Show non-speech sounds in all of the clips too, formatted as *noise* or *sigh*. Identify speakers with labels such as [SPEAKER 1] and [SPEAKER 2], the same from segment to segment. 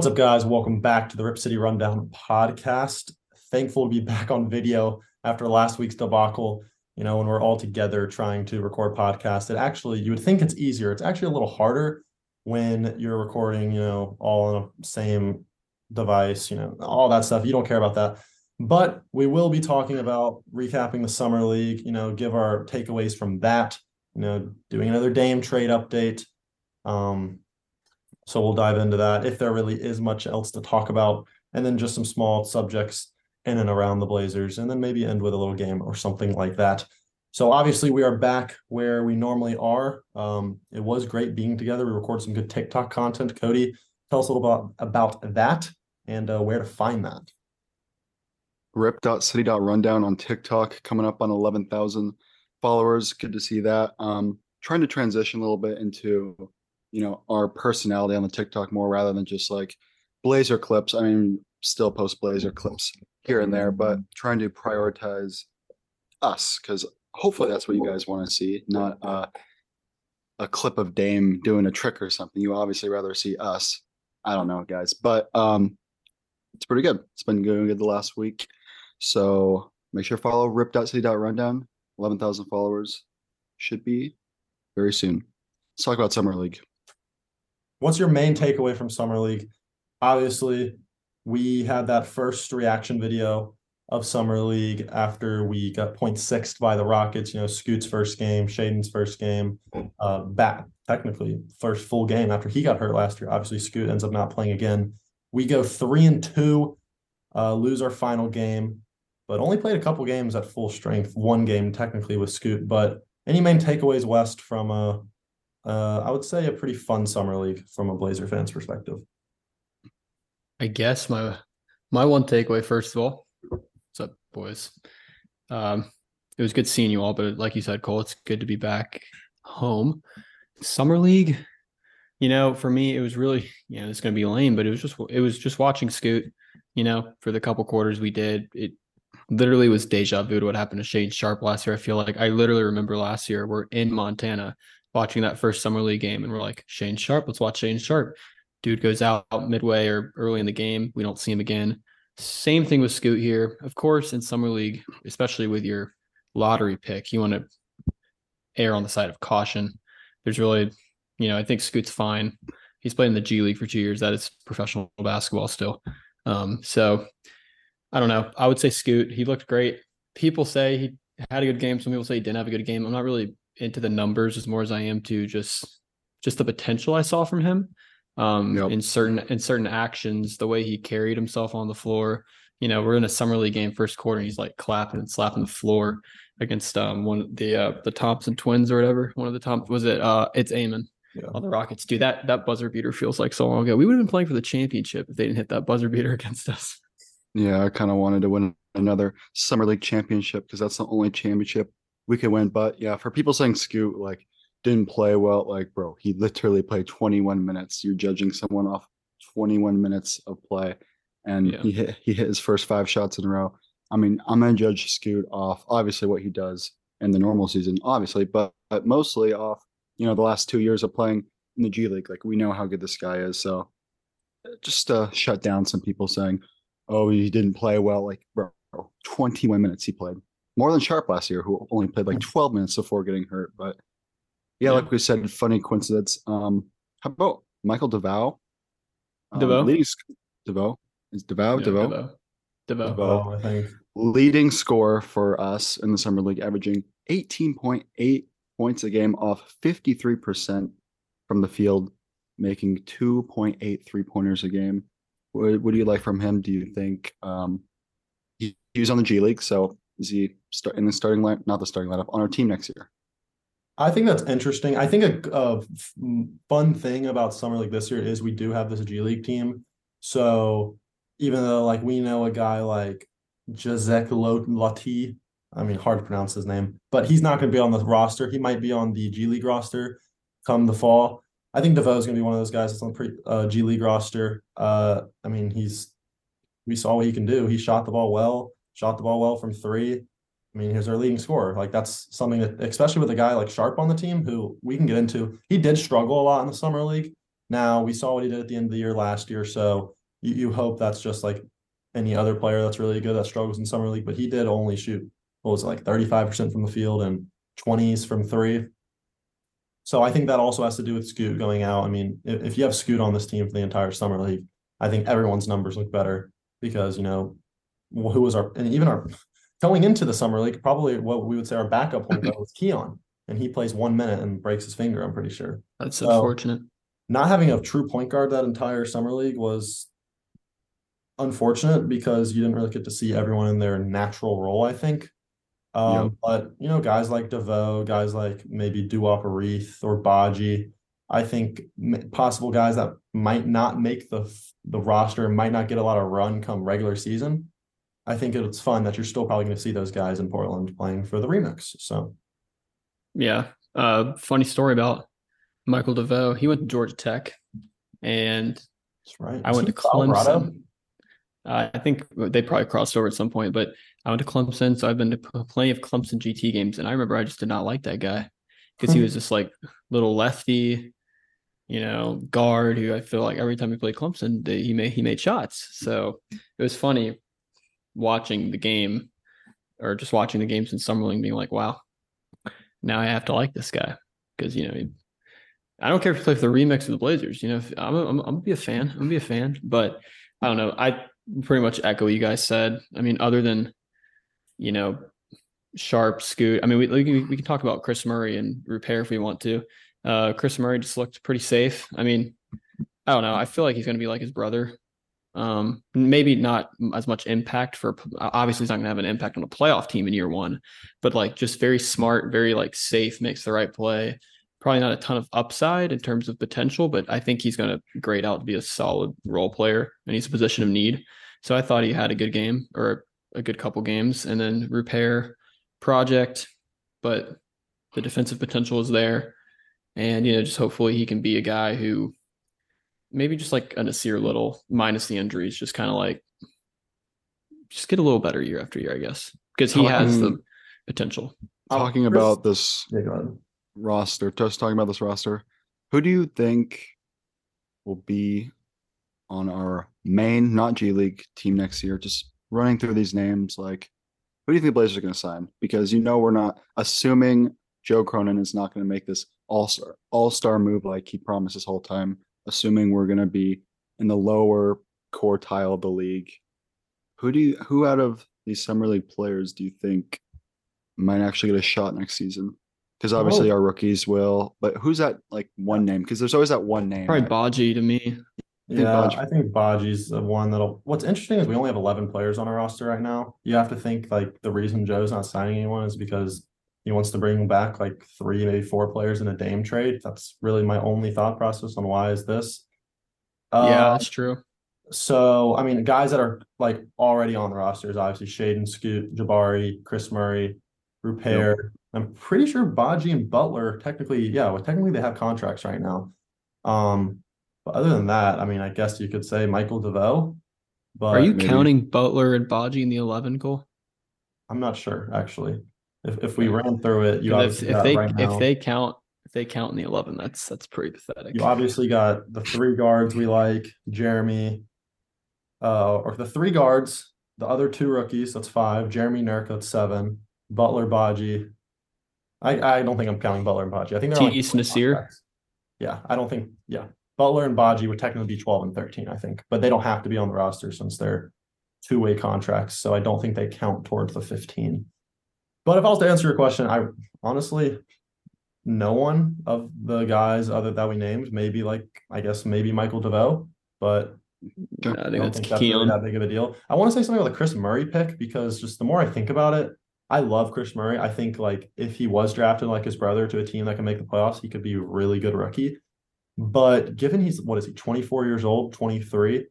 [SPEAKER 1] What's up, guys? Welcome back to the Rip City Rundown podcast. Thankful to be *laughs* back on video after last week's debacle. You know, when we're all together trying to record podcasts, it actually, you would think it's easier. It's actually a little harder when you're recording, you know, all on the same device, you know, all that stuff. You don't care about that. But we will be talking about recapping the Summer League, you know, give our takeaways from that, you know, doing another Dame trade update. Um, so we'll dive into that if there really is much else to talk about, and then just some small subjects in and around the Blazers, and then maybe end with a little game or something like that. So obviously we are back where we normally are. Um, it was great being together. We recorded some good TikTok content. Cody, tell us a little bit about that and uh, where to find that.
[SPEAKER 2] Rip.city.rundown on TikTok coming up on 11,000 followers. Good to see that. Um, trying to transition a little bit into you know our personality on the TikTok more rather than just like Blazer clips. I mean, still post Blazer clips here and there, but trying to prioritize us because hopefully that's what you guys want to see, not uh, a clip of Dame doing a trick or something. You obviously rather see us. I don't know, guys, but um, it's pretty good. It's been going good the last week, so make sure to follow rip.city.rundown. Eleven thousand followers should be very soon. Let's talk about summer league
[SPEAKER 1] what's your main takeaway from summer league? Obviously we had that first reaction video of summer league after we got point six by the rockets you know scoot's first game shaedon's first game uh back technically first full game after he got hurt last year. Obviously scoot ends up not playing again. We go three and two uh lose our final game but only played a couple games at full strength one game technically with scoot. But any main takeaways west from uh uh, I would say a pretty fun summer league from a Blazer fan's perspective.
[SPEAKER 3] I guess my my one takeaway, first of all, what's up, boys? Um, it was good seeing you all, but like you said, Cole, it's good to be back home. Summer league, you know, for me, it was really, you know, it's going to be lame, but it was just, it was just watching Scoot, you know, for the couple quarters we did. It literally was deja vu to what happened to Shaedon Sharpe last year. I feel like I literally remember last year we're in Montana watching that first summer league game and we're like Shaedon Sharpe, let's watch Shaedon Sharpe. Dude goes out midway or early in the game. We don't see him again. Same thing with Scoot here. Of course, in summer league, especially with your lottery pick, you want to err on the side of caution. There's really, you know, I think Scoot's fine. He's played in the G League for two years. That is professional basketball still. Um, so I don't know. I would say Scoot. He looked great. People say he had a good game. Some people say he didn't have a good game. I'm not really into the numbers as more as I am to just just the potential I saw from him um, yep. in certain in certain actions, the way he carried himself on the floor. You know, we're in a summer league game, first quarter, and he's like clapping and slapping the floor against um one of the uh the Thompson twins or whatever. One of the top was it uh it's Amen yeah. on the Rockets. Dude, that that buzzer beater feels like so long ago. We would have been playing for the championship if they didn't hit that buzzer beater *laughs* against us.
[SPEAKER 2] Yeah, I kind of wanted to win another summer league championship because that's the only championship we could win. But yeah, for people saying Scoot like didn't play well, like bro, he literally played 21 minutes. You're judging someone off 21 minutes of play, and yeah. he hit he hit his first five shots in a row. I mean, I'm gonna judge Scoot off obviously what he does in the normal season, obviously, but, but mostly off you know the last two years of playing in the G League. Like we know how good this guy is, so just uh, shut down some people saying, "Oh, he didn't play well." Like bro, 21 minutes he played more than Sharpe last year, who only played like hmm. 12 minutes before getting hurt. But yeah, yeah. like we said, funny coincidence. Um, how about Michael DeVoe?
[SPEAKER 3] Um, DeVoe?
[SPEAKER 2] Leading, DeVoe? Is DeVoe? Yeah, DeVoe?
[SPEAKER 3] DeVoe. DeVoe.
[SPEAKER 1] DeVoe, I think.
[SPEAKER 2] Leading score for us in the Summer League, averaging 18.8 points a game off 53% from the field, making 2.8 three pointers a game. What, what do you like from him? Do you think um, he, he was on the G League, so is he start in the starting line? Not the starting lineup on our team next year.
[SPEAKER 1] I think that's interesting. I think a, a fun thing about summer league this year is we do have this G League team. So even though like we know a guy like Jazek Lati, I mean hard to pronounce his name, but he's not going to be on the roster. He might be on the G League roster come the fall. I think DeVoe is going to be one of those guys that's on the pre, uh, G League roster. Uh, I mean, he's we saw what he can do. He shot the ball well shot the ball well from three. I mean, he's our leading scorer. Like that's something that, especially with a guy like Sharpe on the team, who we can get into. He did struggle a lot in the summer league. Now we saw what he did at the end of the year last year, so you, you hope that's just like any other player that's really good that struggles in summer league, but he did only shoot what was it, like 35% from the field and 20s from three. So I think that also has to do with Scoot going out. I mean, if, if you have Scoot on this team for the entire summer league, I think everyone's numbers look better because you know who was our and even our going into the summer league, probably what we would say our backup *laughs* point guard was Keon, and he plays one minute and breaks his finger. I'm pretty sure.
[SPEAKER 3] That's
[SPEAKER 1] So-
[SPEAKER 3] unfortunate.
[SPEAKER 1] Not having a true point guard that entire summer league was unfortunate because you didn't really get to see everyone in their natural role. I think. Um,
[SPEAKER 2] Yep.
[SPEAKER 1] but you know, guys like DeVoe, guys like maybe Duop Reath or Badji, I think m- possible guys that might not make the the roster, might not get a lot of run come regular season. I think it's fun that you're still probably going to see those guys in Portland playing for the remix. So
[SPEAKER 3] Yeah. Uh, funny story about Michael DeVoe. He went to Georgia Tech, and
[SPEAKER 1] that's right.
[SPEAKER 3] I
[SPEAKER 1] Is
[SPEAKER 3] went to
[SPEAKER 1] Colorado?
[SPEAKER 3] Clemson. Uh, I think they probably crossed over at some point, but I went to Clemson, so I've been to plenty of Clemson GT games, and I remember I just did not like that guy because he
[SPEAKER 1] Hmm.
[SPEAKER 3] was just like little lefty, you know, guard who I feel like every time he played Clemson, they, he made he made shots. So it was funny watching the game or just watching the games in summer league, being like, wow, now I have to like this guy because you know I don't care if you play for the remix of the Blazers. You know, if, I'm, I'm I'm gonna be a fan. I'm gonna be a fan, but I don't know. I pretty much echo what you guys said. I mean, other than you know, Sharpe, Scoot. I mean, we we can, we can talk about Kris Murray and Rupert if we want to. Uh, Kris Murray just looked pretty safe. I mean, I don't know. I feel like he's gonna be like his brother. Um, maybe not as much impact for obviously he's not gonna have an impact on a playoff team in year one, but like just very smart, very like safe, makes the right play. Probably not a ton of upside in terms of potential, but I think he's going to grade out to be a solid role player and he's a position of need. So I thought he had a good game or a good couple games and then Rupert project, but the defensive potential is there. And, you know, just hopefully he can be a guy who maybe just like a Nassir Little minus the injuries, just kind of like just get a little better year after year, I guess, because he has the potential.
[SPEAKER 1] Um,
[SPEAKER 2] Talking about this
[SPEAKER 1] Yeah,
[SPEAKER 2] roster, just talking about this roster, who do you think will be on our main, not G League team next year? Just running through these names, like who do you think the Blazers are going to sign? Because you know we're not assuming Joe Cronin is not going to make this all star all star move like he promised this whole time. Assuming we're going to be in the lower quartile of the league, who do you who out of these summer league players do you think might actually get a shot next season? Because obviously
[SPEAKER 1] Oh.
[SPEAKER 2] our rookies will, but who's that like one name? Because there's always that one name.
[SPEAKER 3] Probably
[SPEAKER 2] that-
[SPEAKER 3] Badji to me.
[SPEAKER 1] Yeah, I think Badji's the one that'll. What's interesting is we only have 11 players on our roster right now. You have to think like the reason Joe's not signing anyone is because he wants to bring back like three, maybe four players in a Dame trade. That's really my only thought process on why is this.
[SPEAKER 3] yeah,
[SPEAKER 1] Uh,
[SPEAKER 3] that's true.
[SPEAKER 1] so I mean, guys that are like already on the roster is obviously Shaedon, Scoot, Jabari, Kris Murray, Rupert. I'm pretty sure Badji and Butler technically, yeah, well, technically they have contracts right now. Um, but other than that, I mean, I guess you could say Michael DeVoe. But
[SPEAKER 3] Are you
[SPEAKER 2] maybe-
[SPEAKER 3] counting Butler and Badji in the 11 goal?
[SPEAKER 1] I'm not sure actually. If if we ran through it, you obviously
[SPEAKER 3] if, if
[SPEAKER 1] got
[SPEAKER 3] they
[SPEAKER 1] right now,
[SPEAKER 3] if they count if they count in the 11, that's that's pretty pathetic.
[SPEAKER 1] you obviously got the three guards we like, Jerami, uh, or the three guards, the other two rookies, that's five, Jerami Nurk, that's seven, Butler, Badji. I, I don't think I'm counting Butler and Badji. I think they're
[SPEAKER 3] T.E. Nasir?
[SPEAKER 1] Yeah, I don't think, yeah. Butler and Badji would technically be 12 and 13, I think, but they don't have to be on the roster since they're two-way contracts. So I don't think they count towards the 15. But if I was to answer your question, I honestly, no one of the guys other that we named, maybe like I guess maybe Michael DeVoe, but
[SPEAKER 3] I
[SPEAKER 1] I
[SPEAKER 3] think
[SPEAKER 1] don't
[SPEAKER 3] that's
[SPEAKER 1] think that's really that big of a deal. I want to say something about the Kris Murray pick because just the more I think about it, I love Kris Murray. I think like if he was drafted like his brother to a team that can make the playoffs, he could be a really good rookie. But given he's what is he, 24 years old, 23,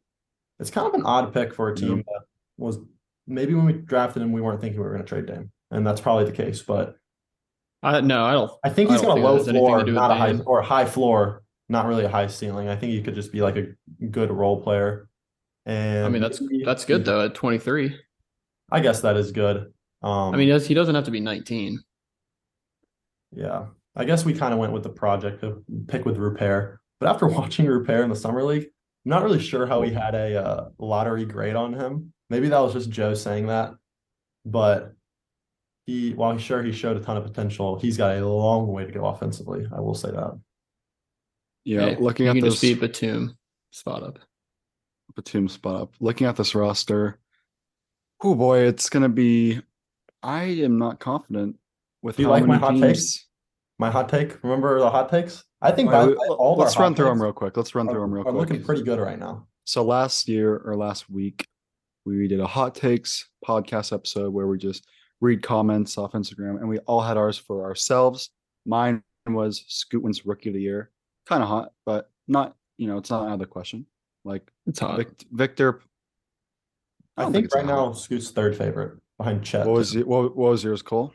[SPEAKER 1] it's kind of an odd pick for a team
[SPEAKER 2] Yeah.
[SPEAKER 1] that was maybe when we drafted him, we weren't thinking we were going to trade Dame. And that's probably the case. But
[SPEAKER 3] I no, I don't.
[SPEAKER 1] I think
[SPEAKER 3] I
[SPEAKER 1] he's
[SPEAKER 3] don't
[SPEAKER 1] got a low
[SPEAKER 3] to
[SPEAKER 1] floor, not a high or a high floor, not really a high ceiling. I think he could just be like a good role player. And
[SPEAKER 3] I mean, that's
[SPEAKER 1] maybe-
[SPEAKER 3] that's good though at 23.
[SPEAKER 1] I guess that is good. Um,
[SPEAKER 3] I mean, he does- he doesn't have to be 19.
[SPEAKER 1] yeah, I guess we kind of went with the project of pick with Rupert. But after *laughs* watching Rupert in the summer league, I'm not really sure how he had a uh, lottery grade on him. Maybe that was just Joe saying that, but he, while he's sure he showed a ton of potential, he's got a long way to go offensively. I will say that.
[SPEAKER 2] Yeah,
[SPEAKER 3] Hey,
[SPEAKER 2] looking
[SPEAKER 3] you
[SPEAKER 2] at
[SPEAKER 3] can
[SPEAKER 2] this
[SPEAKER 3] just beat Batum spot up.
[SPEAKER 2] Batum spot up. Looking at this roster, oh boy, it's gonna be. I am not confident with
[SPEAKER 1] Do you
[SPEAKER 2] how
[SPEAKER 1] like my hot
[SPEAKER 2] teams.
[SPEAKER 1] takes? My hot take. Remember the hot takes? I think.
[SPEAKER 2] Wait,
[SPEAKER 1] by the all uh,
[SPEAKER 2] let's run
[SPEAKER 1] hot
[SPEAKER 2] through them real quick. Let's run
[SPEAKER 1] are-
[SPEAKER 2] through them real
[SPEAKER 1] are
[SPEAKER 2] quick.
[SPEAKER 1] looking pretty good right now.
[SPEAKER 2] So last year or last week, we did a hot takes podcast episode where we just read comments off Instagram, and we all had ours for ourselves. Mine was Scoot wins rookie of the year, kind of hot, but not. You know, it's not out of the question. Like
[SPEAKER 3] It's hot.
[SPEAKER 2] Vic- Victor.
[SPEAKER 1] I,
[SPEAKER 2] don't
[SPEAKER 1] think, right
[SPEAKER 2] hot.
[SPEAKER 1] now Scoot's third favorite behind Chet.
[SPEAKER 2] What was it? What, what was yours, Cole?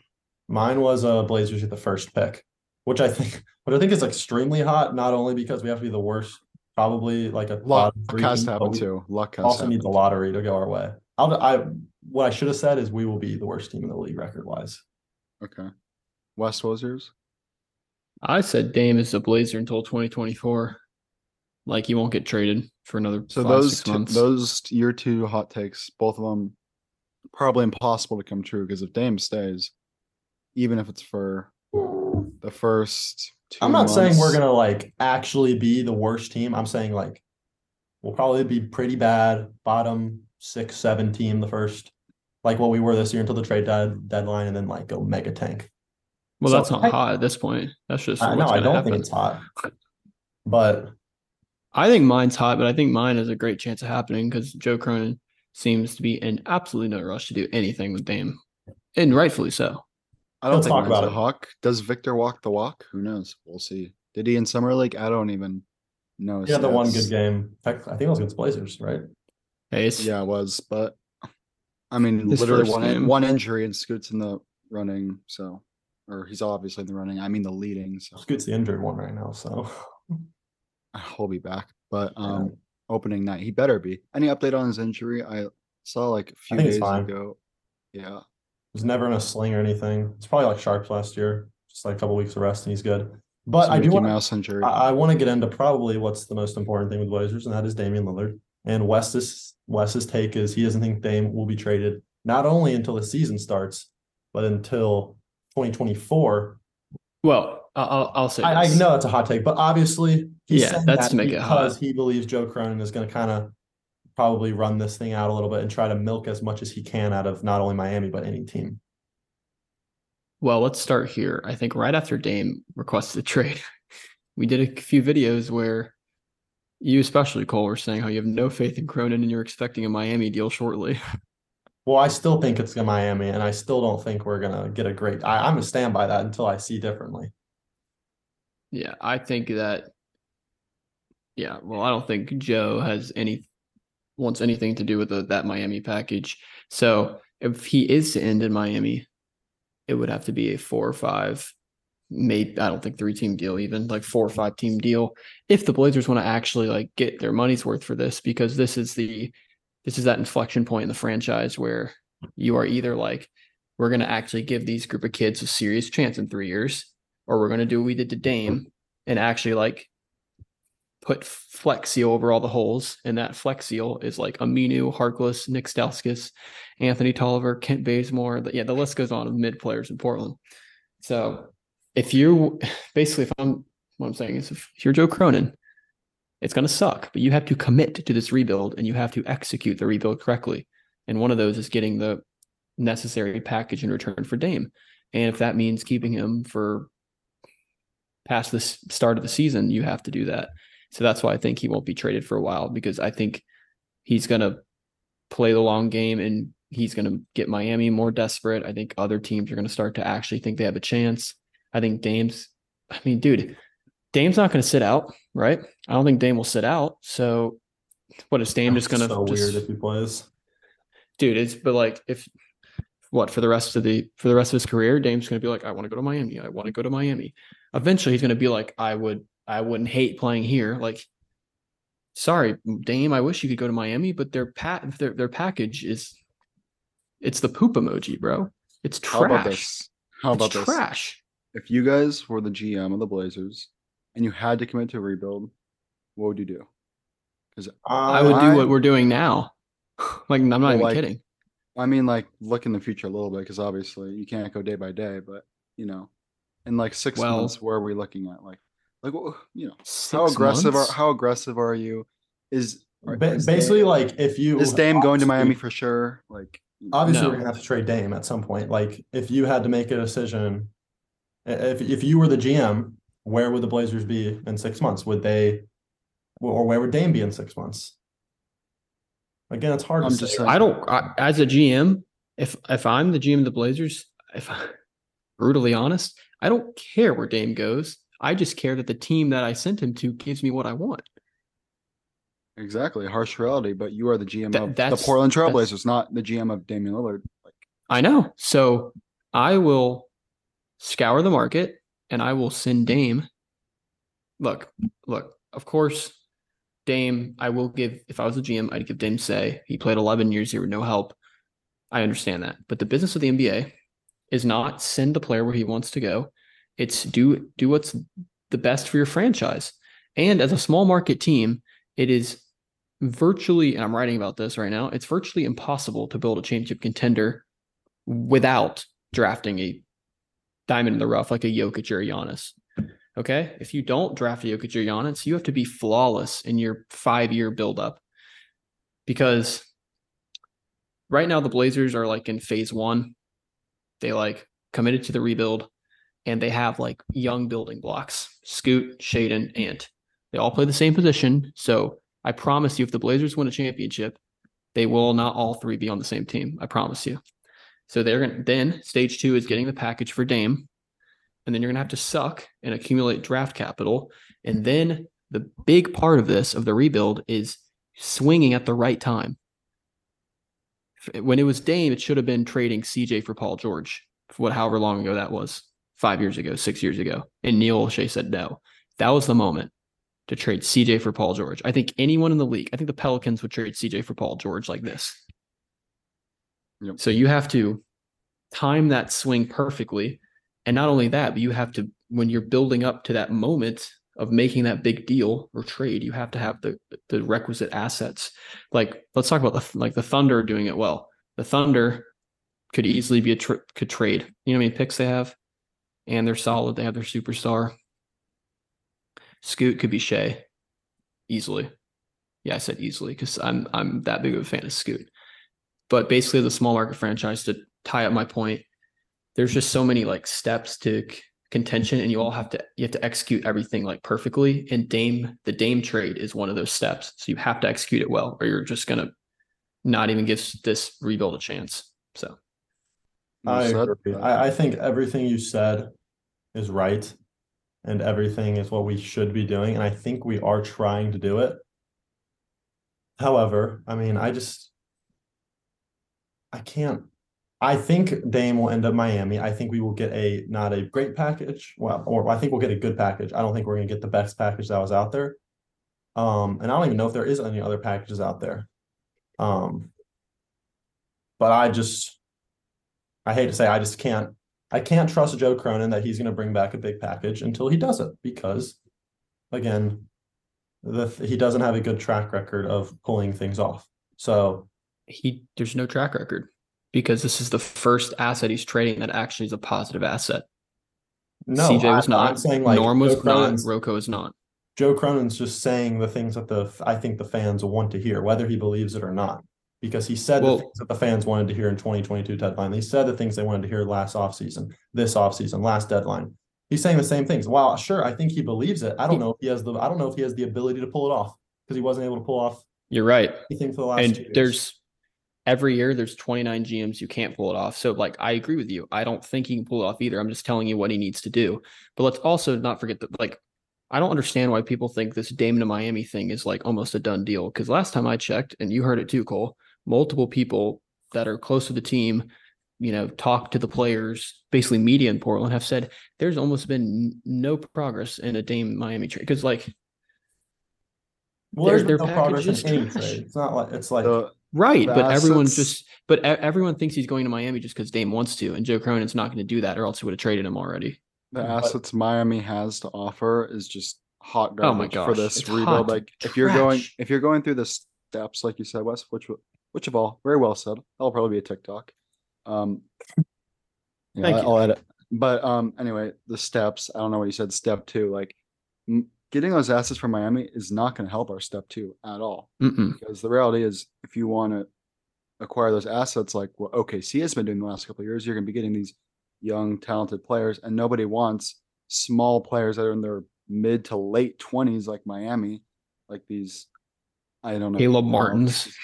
[SPEAKER 1] Mine was uh Blazers at the first pick, which I think, which I think is extremely hot. Not only because we have to be the worst, probably like a lot.
[SPEAKER 2] Luck
[SPEAKER 1] bottom three
[SPEAKER 2] has to
[SPEAKER 1] but
[SPEAKER 2] happen too. Luck has
[SPEAKER 1] Also
[SPEAKER 2] to
[SPEAKER 1] need the lottery to go our way. I'll, I what I should have said is we will be the worst team in the league record wise.
[SPEAKER 2] Okay. West, what was yours?
[SPEAKER 3] I said Dame is a Blazer until 2024. Like he won't get traded for another
[SPEAKER 2] So
[SPEAKER 3] five,
[SPEAKER 2] those
[SPEAKER 3] six
[SPEAKER 2] two,
[SPEAKER 3] months.
[SPEAKER 2] those year two hot takes, both of them probably impossible to come true because if Dame stays, even if it's for the first two
[SPEAKER 1] I'm not saying we're gonna like actually be the worst team. I'm saying like we'll probably be pretty bad, bottom six, seven team the first, like what we were this year until the trade dead, deadline, and then like go mega tank.
[SPEAKER 3] well,
[SPEAKER 1] so
[SPEAKER 3] that's not
[SPEAKER 1] I-
[SPEAKER 3] hot at this point. That's just
[SPEAKER 1] I
[SPEAKER 3] what's
[SPEAKER 1] know I don't
[SPEAKER 3] happen.
[SPEAKER 1] think it's hot, but
[SPEAKER 3] I think mine's hot, but I think mine has a great chance of happening because Joe Cronin seems to be in absolutely no rush to do anything with Dame, and rightfully so.
[SPEAKER 2] I don't
[SPEAKER 1] Let's
[SPEAKER 2] think
[SPEAKER 1] talk
[SPEAKER 2] mine's
[SPEAKER 1] about
[SPEAKER 2] a
[SPEAKER 1] it.
[SPEAKER 2] hawk. Does Victor walk the walk? Who knows? We'll see. Did he in summer league? I don't even know. his
[SPEAKER 1] he had the one good game. In fact, I think it was against Blazers, right?
[SPEAKER 3] Hey, it's,
[SPEAKER 2] Yeah, it was, but I mean,
[SPEAKER 3] His
[SPEAKER 2] literally one
[SPEAKER 3] game.
[SPEAKER 2] one injury and Scoot's in the running, so or he's obviously in the running. I mean, the leading, so
[SPEAKER 1] Scoot's the injured one right now, so *laughs*
[SPEAKER 2] he'll be back. But um, opening night, he better be. Any update on his injury? I saw like a few days ago. Yeah,
[SPEAKER 1] was never in a sling or anything. It's probably like Sharpe's last year, just like a couple weeks of rest, and he's good. But
[SPEAKER 2] some
[SPEAKER 1] I do want to
[SPEAKER 2] Mouse injury.
[SPEAKER 1] I, I want to get into probably what's the most important thing with Blazers, and that is Damian Lillard. And Wes's Wes's take is he doesn't think Dame will be traded not only until the season starts, but until 2024.
[SPEAKER 3] well, I'll, I'll say
[SPEAKER 1] I, I know that's a hot take, but obviously he's
[SPEAKER 3] Yeah, that's
[SPEAKER 1] that
[SPEAKER 3] to make it
[SPEAKER 1] because
[SPEAKER 3] hot.
[SPEAKER 1] he believes Joe Cronin is going to kind of probably run this thing out a little bit and try to milk as much as he can out of not only Miami but any team.
[SPEAKER 3] Well, let's start here. I think right after Dame requested a trade, *laughs* we did a few videos where you, especially Cole, were saying how you have no faith in Cronin and you're expecting a Miami deal shortly. *laughs*
[SPEAKER 1] Well, I still think it's gonna Miami, and I still don't think we're gonna get a great. I, I'm gonna stand by that until I see differently.
[SPEAKER 3] Yeah, I think that. Yeah, well, I don't think Joe has any wants anything to do with the, that Miami package. So if he is to end in Miami, it would have to be a four or five, maybe I don't think three team deal even like four or five team deal. If the Blazers want to actually like get their money's worth for this, because this is the this is that inflection point in the franchise where you are either like we're going to actually give these group of kids a serious chance in three years, or we're going to do what we did to Dame and actually like put Flex Seal over all the holes. And that Flex Seal is like Aminu, Harkless, Nick Stauskas, Anthony Tolliver, Kent Bazemore. Yeah, the list goes on of mid players in Portland. So if you basically, if I'm what I'm saying is if you're Joe Cronin, it's going to suck, but you have to commit to this rebuild and you have to execute the rebuild correctly. And one of those is getting the necessary package in return for Dame. And if that means keeping him for past the start of the season, you have to do that. So that's why I think he won't be traded for a while because I think he's going to play the long game and he's going to get Miami more desperate. I think other teams are going to start to actually think they have a chance. I think Dame's, I mean, dude, Dame's not going to sit out, right? I don't think Dame will sit out. So what is Dame just going to
[SPEAKER 1] so
[SPEAKER 3] just,
[SPEAKER 1] weird if he plays.
[SPEAKER 3] dude? It's but like if what for the rest of the for the rest of his career, Dame's going to be like, I want to go to Miami. I want to go to Miami. Eventually, he's going to be like, I would, I wouldn't hate playing here. Like, sorry, Dame, I wish you could go to Miami, but their pat their their package is, it's the poop emoji, bro. It's trash.
[SPEAKER 2] How about
[SPEAKER 3] trash.
[SPEAKER 2] this? How about
[SPEAKER 3] it's
[SPEAKER 2] this?
[SPEAKER 3] trash.
[SPEAKER 2] If you guys were the GM of the Blazers and you had to commit to a rebuild, what would you do? Because
[SPEAKER 3] I would do what we're doing now. *sighs* like I'm not
[SPEAKER 2] Well,
[SPEAKER 3] even
[SPEAKER 2] like,
[SPEAKER 3] kidding.
[SPEAKER 2] I mean, like look in the future a little bit because obviously you can't go day by day, but you know, in like six
[SPEAKER 3] Well-
[SPEAKER 2] months, where are we looking at? Like, like wh- you know, how aggressive
[SPEAKER 3] months?
[SPEAKER 2] are how aggressive are you? Is are-
[SPEAKER 1] Ba-
[SPEAKER 2] is
[SPEAKER 1] basically
[SPEAKER 2] Dame,
[SPEAKER 1] like if you
[SPEAKER 2] is Dame going to Miami for sure? Like,
[SPEAKER 1] Obviously,
[SPEAKER 3] No.
[SPEAKER 1] we're gonna have to trade Dame at some point. Like if you had to make a decision, i- Uh, if if you were the GM, where would the Blazers be in six months? Would they, or where would Dame be in six months? Again, it's hard
[SPEAKER 2] I'm
[SPEAKER 1] to
[SPEAKER 2] just
[SPEAKER 1] say.
[SPEAKER 2] saying-
[SPEAKER 3] I don't I, as a GM, if if I'm the GM of the Blazers, if I'm *laughs* brutally honest, I don't care where Dame goes. I just care that the team that I sent him to gives me what I want.
[SPEAKER 2] exactly harsh reality. But you are the GM
[SPEAKER 3] That-
[SPEAKER 2] of the Portland
[SPEAKER 3] that's-
[SPEAKER 2] Trailblazers, not the GM of Damian Lillard. Like,
[SPEAKER 3] I know. So I will scour the market and I will send Dame. Look, look, of course, Dame, I will give, if I was a GM, I'd give Dame say he played 11 years here with no help. I understand that. But the business of the NBA is not send the player where he wants to go. It's do do what's the best for your franchise. And as a small market team, it is virtually, and I'm writing about this right now, it's virtually impossible to build a championship contender without drafting a diamond in the rough like a Jokic or a Giannis. Okay. If you don't draft a Jokic or Giannis, you have to be flawless in your five year buildup because right now the Blazers are like in phase one. They like committed to the rebuild and they have like young building blocks Scoot, Shaedon, Ant. They all play the same position. So I promise you, if the Blazers win a championship, they will not all three be on the same team. I promise you. So they're going to then stage two is getting the package for Dame. And then you're going to have to suck and accumulate draft capital. And then the big part of this, of the rebuild, is swinging at the right time. When it was Dame, it should have been trading CJ for Paul George, for what however long ago that was, five years ago, six years ago. And Neil Olshey said no. That was the moment to trade CJ for Paul George. I think anyone in the league, I think the Pelicans would trade CJ for Paul George like this.
[SPEAKER 2] Yep.
[SPEAKER 3] So you have to time that swing perfectly. And not only that, but you have to, when you're building up to that moment of making that big deal or trade, you have to have the the requisite assets. Like let's talk about the like the Thunder doing it well. The Thunder could easily be a tr- could trade. You know how many picks they have, and they're solid. They have their superstar. Scoot could be Shai, easily. Yeah, I said easily because I'm I'm that big of a fan of Scoot. But basically, the small market franchise to tie up my point. There's just so many like steps to c- contention, and you all have to you have to execute everything like perfectly. And Dame, the Dame trade is one of those steps. So you have to execute it well, or you're just gonna not even give this rebuild a chance. So
[SPEAKER 1] I agree. I, I think everything you said is right, and everything is what we should be doing, and I think we are trying to do it. However, I mean, I just I can't. I think Dame will end up Miami. I think we will get a not a great package. Well, or I think we'll get a good package. I don't think we're gonna get the best package that was out there. Um, and I don't even know if there is any other packages out there. Um, but I just I hate to say I just can't I can't trust Joe Cronin that he's going to bring back a big package until he does it because again the he doesn't have a good track record of pulling things off. So
[SPEAKER 3] he there's no track record because this is the first asset he's trading that actually is a positive asset.
[SPEAKER 1] no,
[SPEAKER 3] CJ was
[SPEAKER 1] I,
[SPEAKER 3] not.
[SPEAKER 1] I'm saying like
[SPEAKER 3] Norm was
[SPEAKER 1] Joe
[SPEAKER 3] not.
[SPEAKER 1] Cronin's,
[SPEAKER 3] Rocco is not.
[SPEAKER 1] Joe Cronin's just saying the things that the I think the fans want to hear, whether he believes it or not. Because he said
[SPEAKER 3] Well-
[SPEAKER 1] the things that the fans wanted to hear in 2022 deadline. He said the things they wanted to hear last offseason, this offseason, last deadline. He's saying the same things. Wow, sure, I think he believes it. I don't know if he has the I don't know if he has the ability to pull it off because he wasn't able to pull off
[SPEAKER 3] You're right.
[SPEAKER 1] anything for the last
[SPEAKER 3] and there's every year there's 29 GMs you can't pull it off. So like I agree with you. I don't think he can pull it off either. I'm just telling you what he needs to do. But let's also not forget that like I don't understand why people think this Damon to Miami thing is like almost a done deal. Because last time I checked, and you heard it too, Cole, multiple people that are close to the team, you know, talk to the players, basically media in Portland have said there's almost been no progress in a Dame Miami trade. Because like
[SPEAKER 1] well, there's
[SPEAKER 3] their- their
[SPEAKER 1] no progress in
[SPEAKER 3] is
[SPEAKER 1] any trade. It's not like it's like
[SPEAKER 2] The-
[SPEAKER 3] Right,
[SPEAKER 2] The
[SPEAKER 3] but everyone just but e- everyone thinks he's going to Miami just because Dame wants to, and Joe Cronin's not going to do that, or else he would have traded him already.
[SPEAKER 2] the
[SPEAKER 1] But-
[SPEAKER 2] assets Miami has to offer is just hot
[SPEAKER 3] Oh my
[SPEAKER 2] garbage for this
[SPEAKER 3] it's
[SPEAKER 2] rebuild.
[SPEAKER 3] hot
[SPEAKER 2] Like if you're going if you're going through the steps, like you said, Wes, which which of all, very well said. That'll probably be a TikTok. Um yeah,
[SPEAKER 3] Thank
[SPEAKER 2] I-
[SPEAKER 3] you.
[SPEAKER 2] I'll edit. But um anyway, the steps, I don't know what you said, step two, like m- getting those assets from Miami is not going to help our step two at all.
[SPEAKER 3] Mm-mm.
[SPEAKER 2] Because the reality is if you want to acquire those assets like what OKC has been doing the last couple of years, you're going to be getting these young, talented players, and nobody wants small players that are in their mid to late twenties, like Miami, like these. I don't know.
[SPEAKER 3] Caleb Martins.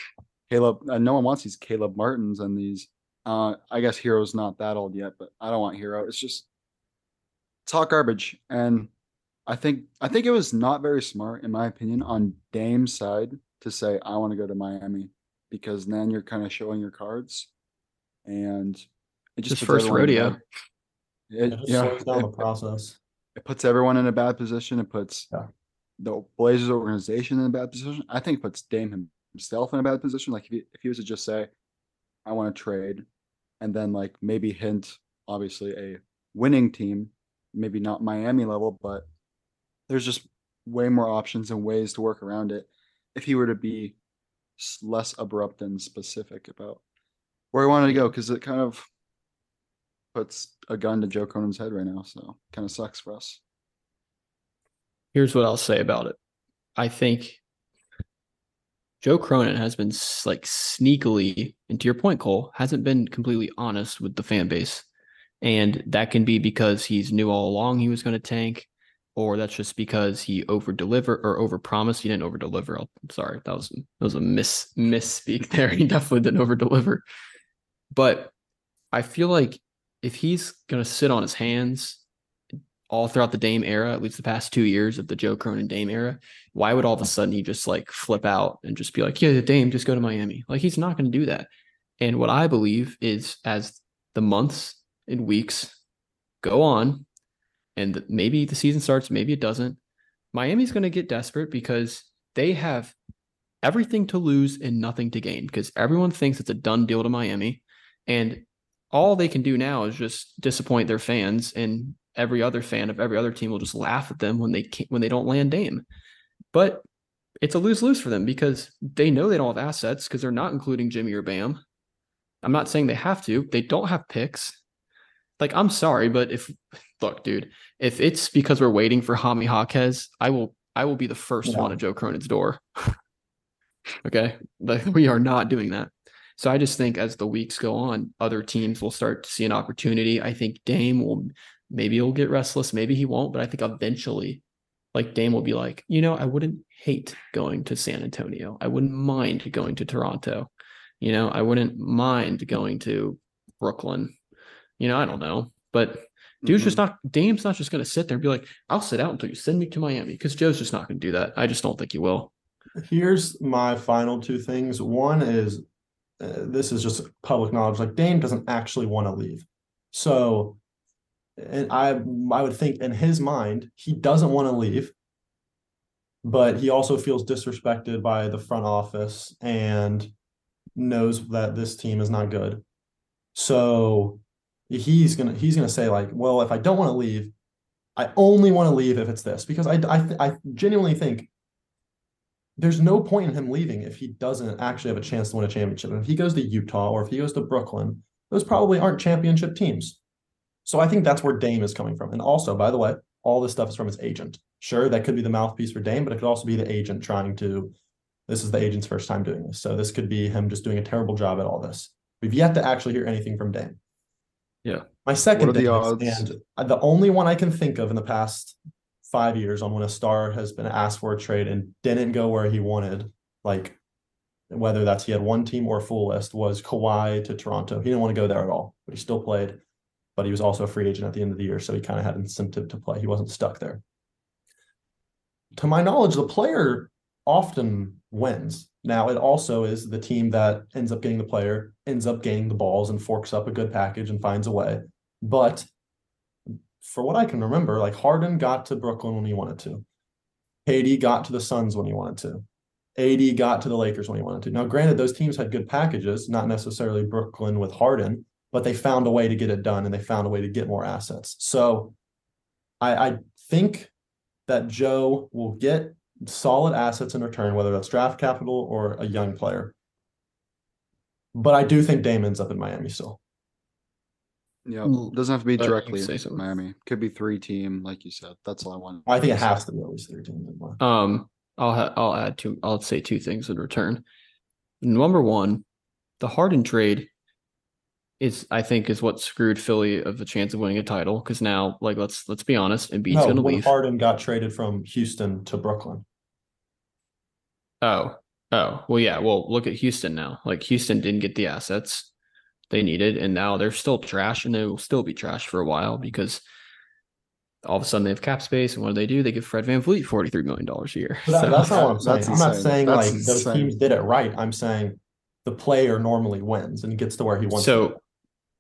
[SPEAKER 2] Caleb. Uh, no one wants these Caleb Martins and these. Uh, I guess Herro's not that old yet, but I don't want Hero. It's just it's hot garbage, and I think I think it was not very smart, in my opinion, on Dame's side to say I want to go to Miami because then you're kind of showing your cards, and it just
[SPEAKER 3] first rodeo.
[SPEAKER 1] It
[SPEAKER 2] It,
[SPEAKER 1] just
[SPEAKER 2] yeah,
[SPEAKER 1] slows down the
[SPEAKER 2] it-
[SPEAKER 1] process.
[SPEAKER 2] it puts everyone in a bad position. It puts
[SPEAKER 1] Yeah.
[SPEAKER 2] the Blazers organization in a bad position. I think it puts Dame himself in a bad position. Like if he, if he was to just say, I want to trade, and then like maybe hint, obviously, a winning team, maybe not Miami level, but there's just way more options and ways to work around it. If he were to be less abrupt and specific about where he wanted to go, because it kind of puts a gun to Joe Cronin's head right now. So kind of sucks for us.
[SPEAKER 3] Here's what I'll say about it. I think Joe Cronin has been like sneakily, and to your point, Cole, hasn't been completely honest with the fan base. And that can be because he's knew all along he was going to tank, or that's just because he over deliver or over promised. He didn't over deliver. Oh, I'm sorry. That was that was a miss misspeak *laughs* there. He definitely didn't over deliver. But I feel like if he's gonna sit on his hands all throughout the Dame era, at least the past two years of the Joe Cronin Dame era, why would all of a sudden he just like flip out and just be like, yeah, Dame, just go to Miami? Like he's not going to do that. And what I believe is as the months and weeks go on, and maybe the season starts, maybe it doesn't, Miami's going to get desperate because they have everything to lose and nothing to gain because everyone thinks it's a done deal to Miami. And all they can do now is just disappoint their fans and every other fan of every other team will just laugh at them when they can't, when they don't land Dame. But it's a lose lose for them because they know they don't have assets because they're not including Jimmy or Bam. I'm not saying they have to. They don't have picks. Like I'm sorry, but if look, dude, if it's because we're waiting for Jaime Jaquez, I will I will be the first
[SPEAKER 1] Yeah.
[SPEAKER 3] one at Joe Cronin's door. *laughs* okay, like we are not doing that. So I just think as the weeks go on, other teams will start to see an opportunity. I think Dame will maybe he'll get restless, maybe he won't, but I think eventually, like Dame will be like, you know, I wouldn't hate going to San Antonio. I wouldn't mind going to Toronto. You know, I wouldn't mind going to Brooklyn. You know, I don't know, but dude's just not Dame's not just going to sit there and be like, I'll sit out until you send me to Miami because Joe's just not going to do that. I just don't think he will.
[SPEAKER 1] Here's my final two things. One is uh, this is just public knowledge. Like Dame doesn't actually want to leave. So, and I I would think in his mind he doesn't want to leave, but he also feels disrespected by the front office and knows that this team is not good. So he's gonna he's gonna say like, well, if I don't want to leave, I only want to leave if it's this because I I I genuinely think there's no point in him leaving if he doesn't actually have a chance to win a championship. And if he goes to Utah or if he goes to Brooklyn, those probably aren't championship teams. So I think that's where Dame is coming from. And also, by the way, all this stuff is from his agent. Sure, that could be the mouthpiece for Dame, but it could also be the agent trying to. This is the agent's first time doing this. So this could be him just doing a terrible job at all this. We've yet to actually hear anything from Dame.
[SPEAKER 3] Yeah.
[SPEAKER 1] My second
[SPEAKER 2] What are the odds?
[SPEAKER 1] and uh, the only one I can think of in the past five years on when a star has been asked for a trade and didn't go where he wanted, like whether that's he had one team or a full list, was Kawhi to Toronto. He didn't want to go there at all, but he still played. But he was also a free agent at the end of the year, so he kind of had incentive to play. He wasn't stuck there. To my knowledge, the player often wins. Now, it also is the team that ends up getting the player, ends up gaining the balls and forks up a good package and finds a way. But for what I can remember, like Harden got to Brooklyn when he wanted to. KD got to the Suns when he wanted to. AD got to the Lakers when he wanted to. Now, granted, those teams had good packages, not necessarily Brooklyn with Harden, but they found a way to get it done and they found a way to get more assets. So I, I think that Joe will get solid assets in return, whether that's draft capital or a young player. But I do think Dame ends up in Miami still.
[SPEAKER 2] Yeah,
[SPEAKER 3] Mm,
[SPEAKER 2] doesn't have to be
[SPEAKER 3] but
[SPEAKER 2] directly in
[SPEAKER 3] something.
[SPEAKER 2] Miami. Could be three team, like you said. That's all I want.
[SPEAKER 1] I think it has to be at least three teams. in one.
[SPEAKER 3] Um, I'll ha- I'll add two. I'll say two things in return. Number one, the Harden trade is I think is what screwed Philly of the chance of winning a title because now like let's let's be honest, Embiid's
[SPEAKER 1] No,
[SPEAKER 3] gonna
[SPEAKER 1] when
[SPEAKER 3] leave.
[SPEAKER 1] Harden got traded from Houston to Brooklyn.
[SPEAKER 3] Oh, oh, well, yeah. Well, look at Houston now. Like Houston didn't get the assets they needed, and now they're still trash, and they will still be trash for a while because all of a sudden they have cap space, and what do they do? They give Fred VanVleet forty three million dollars a year.
[SPEAKER 1] That-
[SPEAKER 3] So-
[SPEAKER 1] that's not what I'm saying. I'm not saying
[SPEAKER 2] That's
[SPEAKER 1] like those teams did it right. I'm saying the player normally wins and gets to where he wants. to
[SPEAKER 3] So
[SPEAKER 1] go.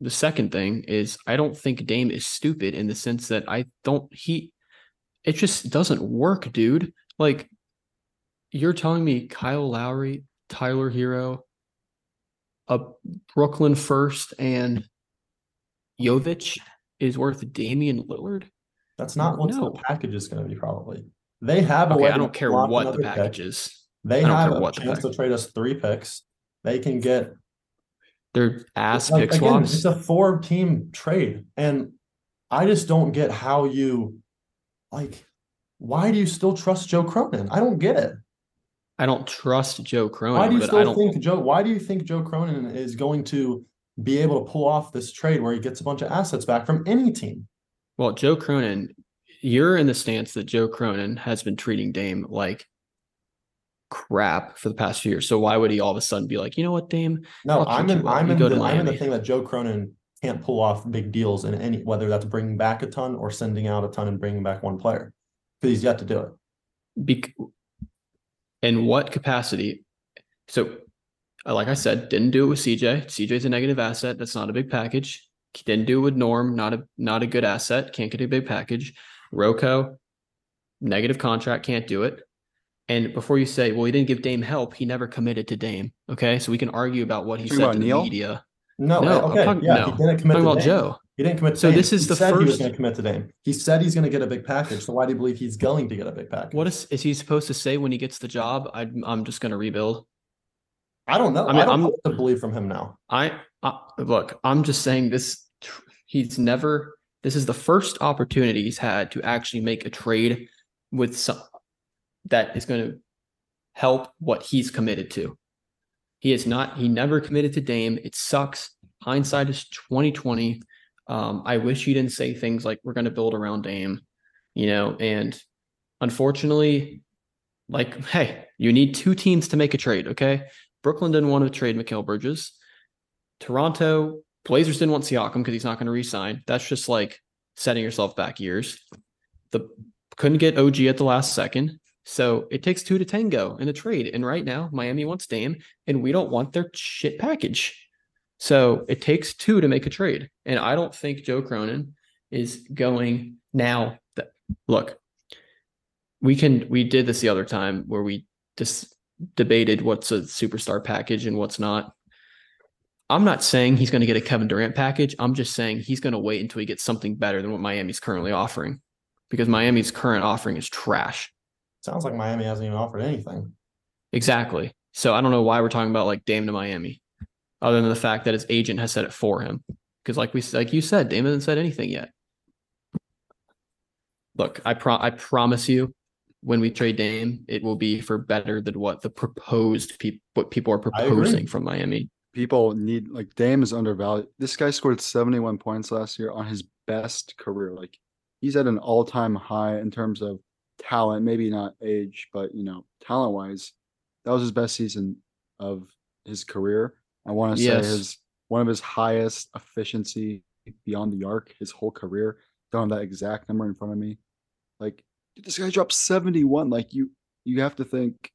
[SPEAKER 3] the second thing is I don't think Dame is stupid in the sense that I don't he it just doesn't work, dude. Like you're telling me Kyle Lowry, Tyler Herro, a Brooklyn first and Jovic is worth Damian Lillard?
[SPEAKER 1] that's not what
[SPEAKER 3] no.
[SPEAKER 1] the package is going to be. Probably they have.
[SPEAKER 3] Okay, I don't care what the
[SPEAKER 1] another pick.
[SPEAKER 3] package is.
[SPEAKER 1] They have a chance to trade us three picks. They can get
[SPEAKER 3] They're ass
[SPEAKER 1] like,
[SPEAKER 3] pick
[SPEAKER 1] again,
[SPEAKER 3] swaps.
[SPEAKER 1] It's a four team trade. And I just don't get how you like why do you still trust Joe Cronin? I don't get it.
[SPEAKER 3] I don't trust Joe Cronin,
[SPEAKER 1] Why do you
[SPEAKER 3] but I
[SPEAKER 1] still
[SPEAKER 3] don't
[SPEAKER 1] think Joe why do you think Joe Cronin is going to be able to pull off this trade where he gets a bunch of assets back from any team?
[SPEAKER 3] Well, Joe Cronin, you're in the stance that Joe Cronin has been treating Dame like crap for the past few years. So why would he all of a sudden be like, you know what, Dame?
[SPEAKER 1] No, I'm in. I'm in the I'm in the thing that Joe Cronin can't pull off big deals in any whether that's bringing back a ton or sending out a ton and bringing back one player. Because he's yet to do it.
[SPEAKER 3] Bec- in what capacity? So, uh, like I said, didn't do it with CJ. CJ's a negative asset. That's not a big package. Didn't do it with Norm. Not a not a good asset. Can't get a big package. Rocco, negative contract. Can't do it. And before you say, well, he didn't give Dame help, he never committed to Dame. Okay, so we can argue about what he said to the media.
[SPEAKER 1] No,
[SPEAKER 3] No,
[SPEAKER 1] okay,
[SPEAKER 3] talking-
[SPEAKER 1] yeah,
[SPEAKER 3] no.
[SPEAKER 1] he didn't
[SPEAKER 3] I'm talking
[SPEAKER 1] to
[SPEAKER 3] about
[SPEAKER 1] Dame.
[SPEAKER 3] Joe.
[SPEAKER 1] He didn't commit to
[SPEAKER 3] So
[SPEAKER 1] Dame.
[SPEAKER 3] this is
[SPEAKER 1] He
[SPEAKER 3] the
[SPEAKER 1] said he was going to commit to Dame. He said he's going to get a big package. So why do you believe he's going to get a big package?
[SPEAKER 3] What is is he supposed to say when he gets the job? I, I'm just going to rebuild.
[SPEAKER 1] I don't know.
[SPEAKER 3] I
[SPEAKER 1] I,
[SPEAKER 3] mean,
[SPEAKER 1] don't
[SPEAKER 3] I'm-
[SPEAKER 1] to believe from him now.
[SPEAKER 3] I, I look, I'm just saying this. He's never. This is the first opportunity he's had to actually make a trade with some that is going to help what he's committed to. He is not. He never committed to Dame. It sucks. Hindsight is 2020. Um, I wish he didn't say things like "we're going to build around Dame," you know. And unfortunately, like, hey, you need two teams to make a trade. Okay, Brooklyn didn't want to trade Mikal Bridges. Toronto Blazers didn't want Siakam because he's not going to resign. That's just like setting yourself back years. The couldn't get OG at the last second. So it takes two to tango in a trade. And right now, Miami wants Dame, and we don't want their shit package. So it takes two to make a trade. And I don't think Joe Cronin is going now. That look, we can we did this the other time where we just debated what's a superstar package and what's not. I'm not saying he's going to get a Kevin Durant package. I'm just saying he's going to wait until he gets something better than what Miami's currently offering because Miami's current offering is trash.
[SPEAKER 1] Sounds like Miami hasn't even offered anything.
[SPEAKER 3] Exactly. So I don't know why we're talking about like Dame to Miami, other than the fact that his agent has said it for him. Because like we like you said, Dame hasn't said anything yet. Look, I pro I promise you, when we trade Dame, it will be for better than what the proposed people what people are proposing from Miami.
[SPEAKER 2] People need like Dame is undervalued. This guy scored 71 points last year on his best career. Like he's at an all-time high in terms of talent, maybe not age, but you know, talent-wise. That was his best season of his career. I want to say
[SPEAKER 3] Yes.
[SPEAKER 2] his one of his highest efficiency beyond the arc his whole career. Don't have that exact number in front of me. Like dude, this guy dropped 71. Like you you have to think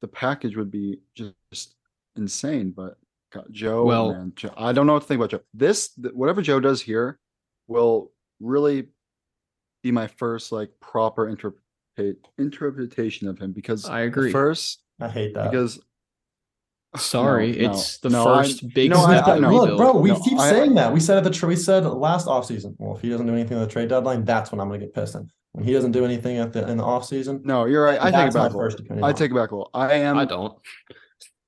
[SPEAKER 2] the package would be just insane, but God, Joe,
[SPEAKER 3] Well-
[SPEAKER 2] man, Joe, I don't know what to think about Joe. This, th- whatever Joe does here, will really be my first like proper interpret interpretation of him because
[SPEAKER 3] I agree.
[SPEAKER 2] first
[SPEAKER 1] I hate that.
[SPEAKER 2] because
[SPEAKER 3] Sorry,
[SPEAKER 2] No, no,
[SPEAKER 3] it's the
[SPEAKER 2] no, I-
[SPEAKER 3] first big
[SPEAKER 2] no, I-
[SPEAKER 3] step
[SPEAKER 1] I-
[SPEAKER 3] in
[SPEAKER 2] no,
[SPEAKER 1] look, bro, we
[SPEAKER 2] No,
[SPEAKER 1] keep
[SPEAKER 2] I-
[SPEAKER 1] saying that. We said at the tr- we said last offseason, well, if he doesn't do anything at the trade deadline, that's when I'm gonna get pissed. And when he doesn't do anything at the in the off season.
[SPEAKER 2] No, you're right. I take
[SPEAKER 1] That's
[SPEAKER 2] it back.
[SPEAKER 1] first opinion.
[SPEAKER 2] I take it back a little. I am
[SPEAKER 3] I don't.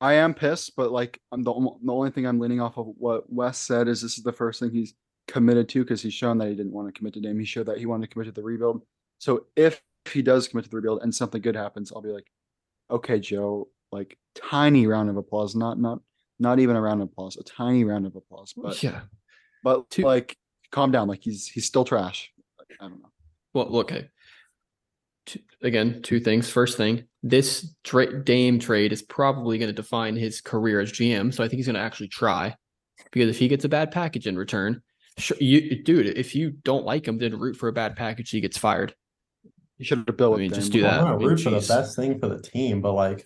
[SPEAKER 2] I am pissed, but like I'm the the only thing I'm leaning off of what Wes said is this is the first thing he's committed to because he's shown that he didn't want to commit to Dame. He showed that he wanted to commit to the rebuild. So if he does commit to the rebuild and something good happens, I'll be like, okay, Joe, like tiny round of applause, not not not even a round of applause, a tiny round of applause. But
[SPEAKER 3] yeah.
[SPEAKER 2] but
[SPEAKER 3] Two-
[SPEAKER 2] like calm down, like he's he's still trash. I don't know.
[SPEAKER 3] Well, okay. Two, again, two things. First thing, this tra- Dame trade is probably going to define his career as GM. So I think he's going to actually try, because if he gets a bad package in return, sure, you, dude, if you don't like him, then root for a bad package. He gets fired.
[SPEAKER 2] You should have built
[SPEAKER 3] I
[SPEAKER 2] with
[SPEAKER 3] mean, just do
[SPEAKER 1] I'm
[SPEAKER 3] that.
[SPEAKER 1] gonna
[SPEAKER 3] I mean,
[SPEAKER 1] root for the best thing for the team, but like,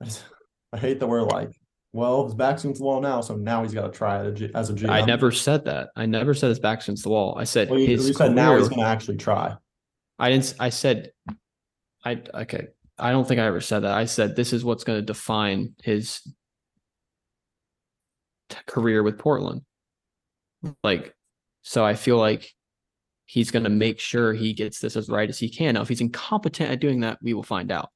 [SPEAKER 1] *laughs* I, hate that we're like, well, his back's against the wall now, so now he's got to try it as a GM.
[SPEAKER 3] I never said that. I never said his back's against the wall. I said
[SPEAKER 1] Well, you,
[SPEAKER 3] his
[SPEAKER 1] you said now he's going to actually try.
[SPEAKER 3] I didn't. I said, I okay. I don't think I ever said that. I said this is what's going to define his t- career with Portland. Like, so I feel like he's going to make sure he gets this as right as he can. Now, if he's incompetent at doing that, we will find out.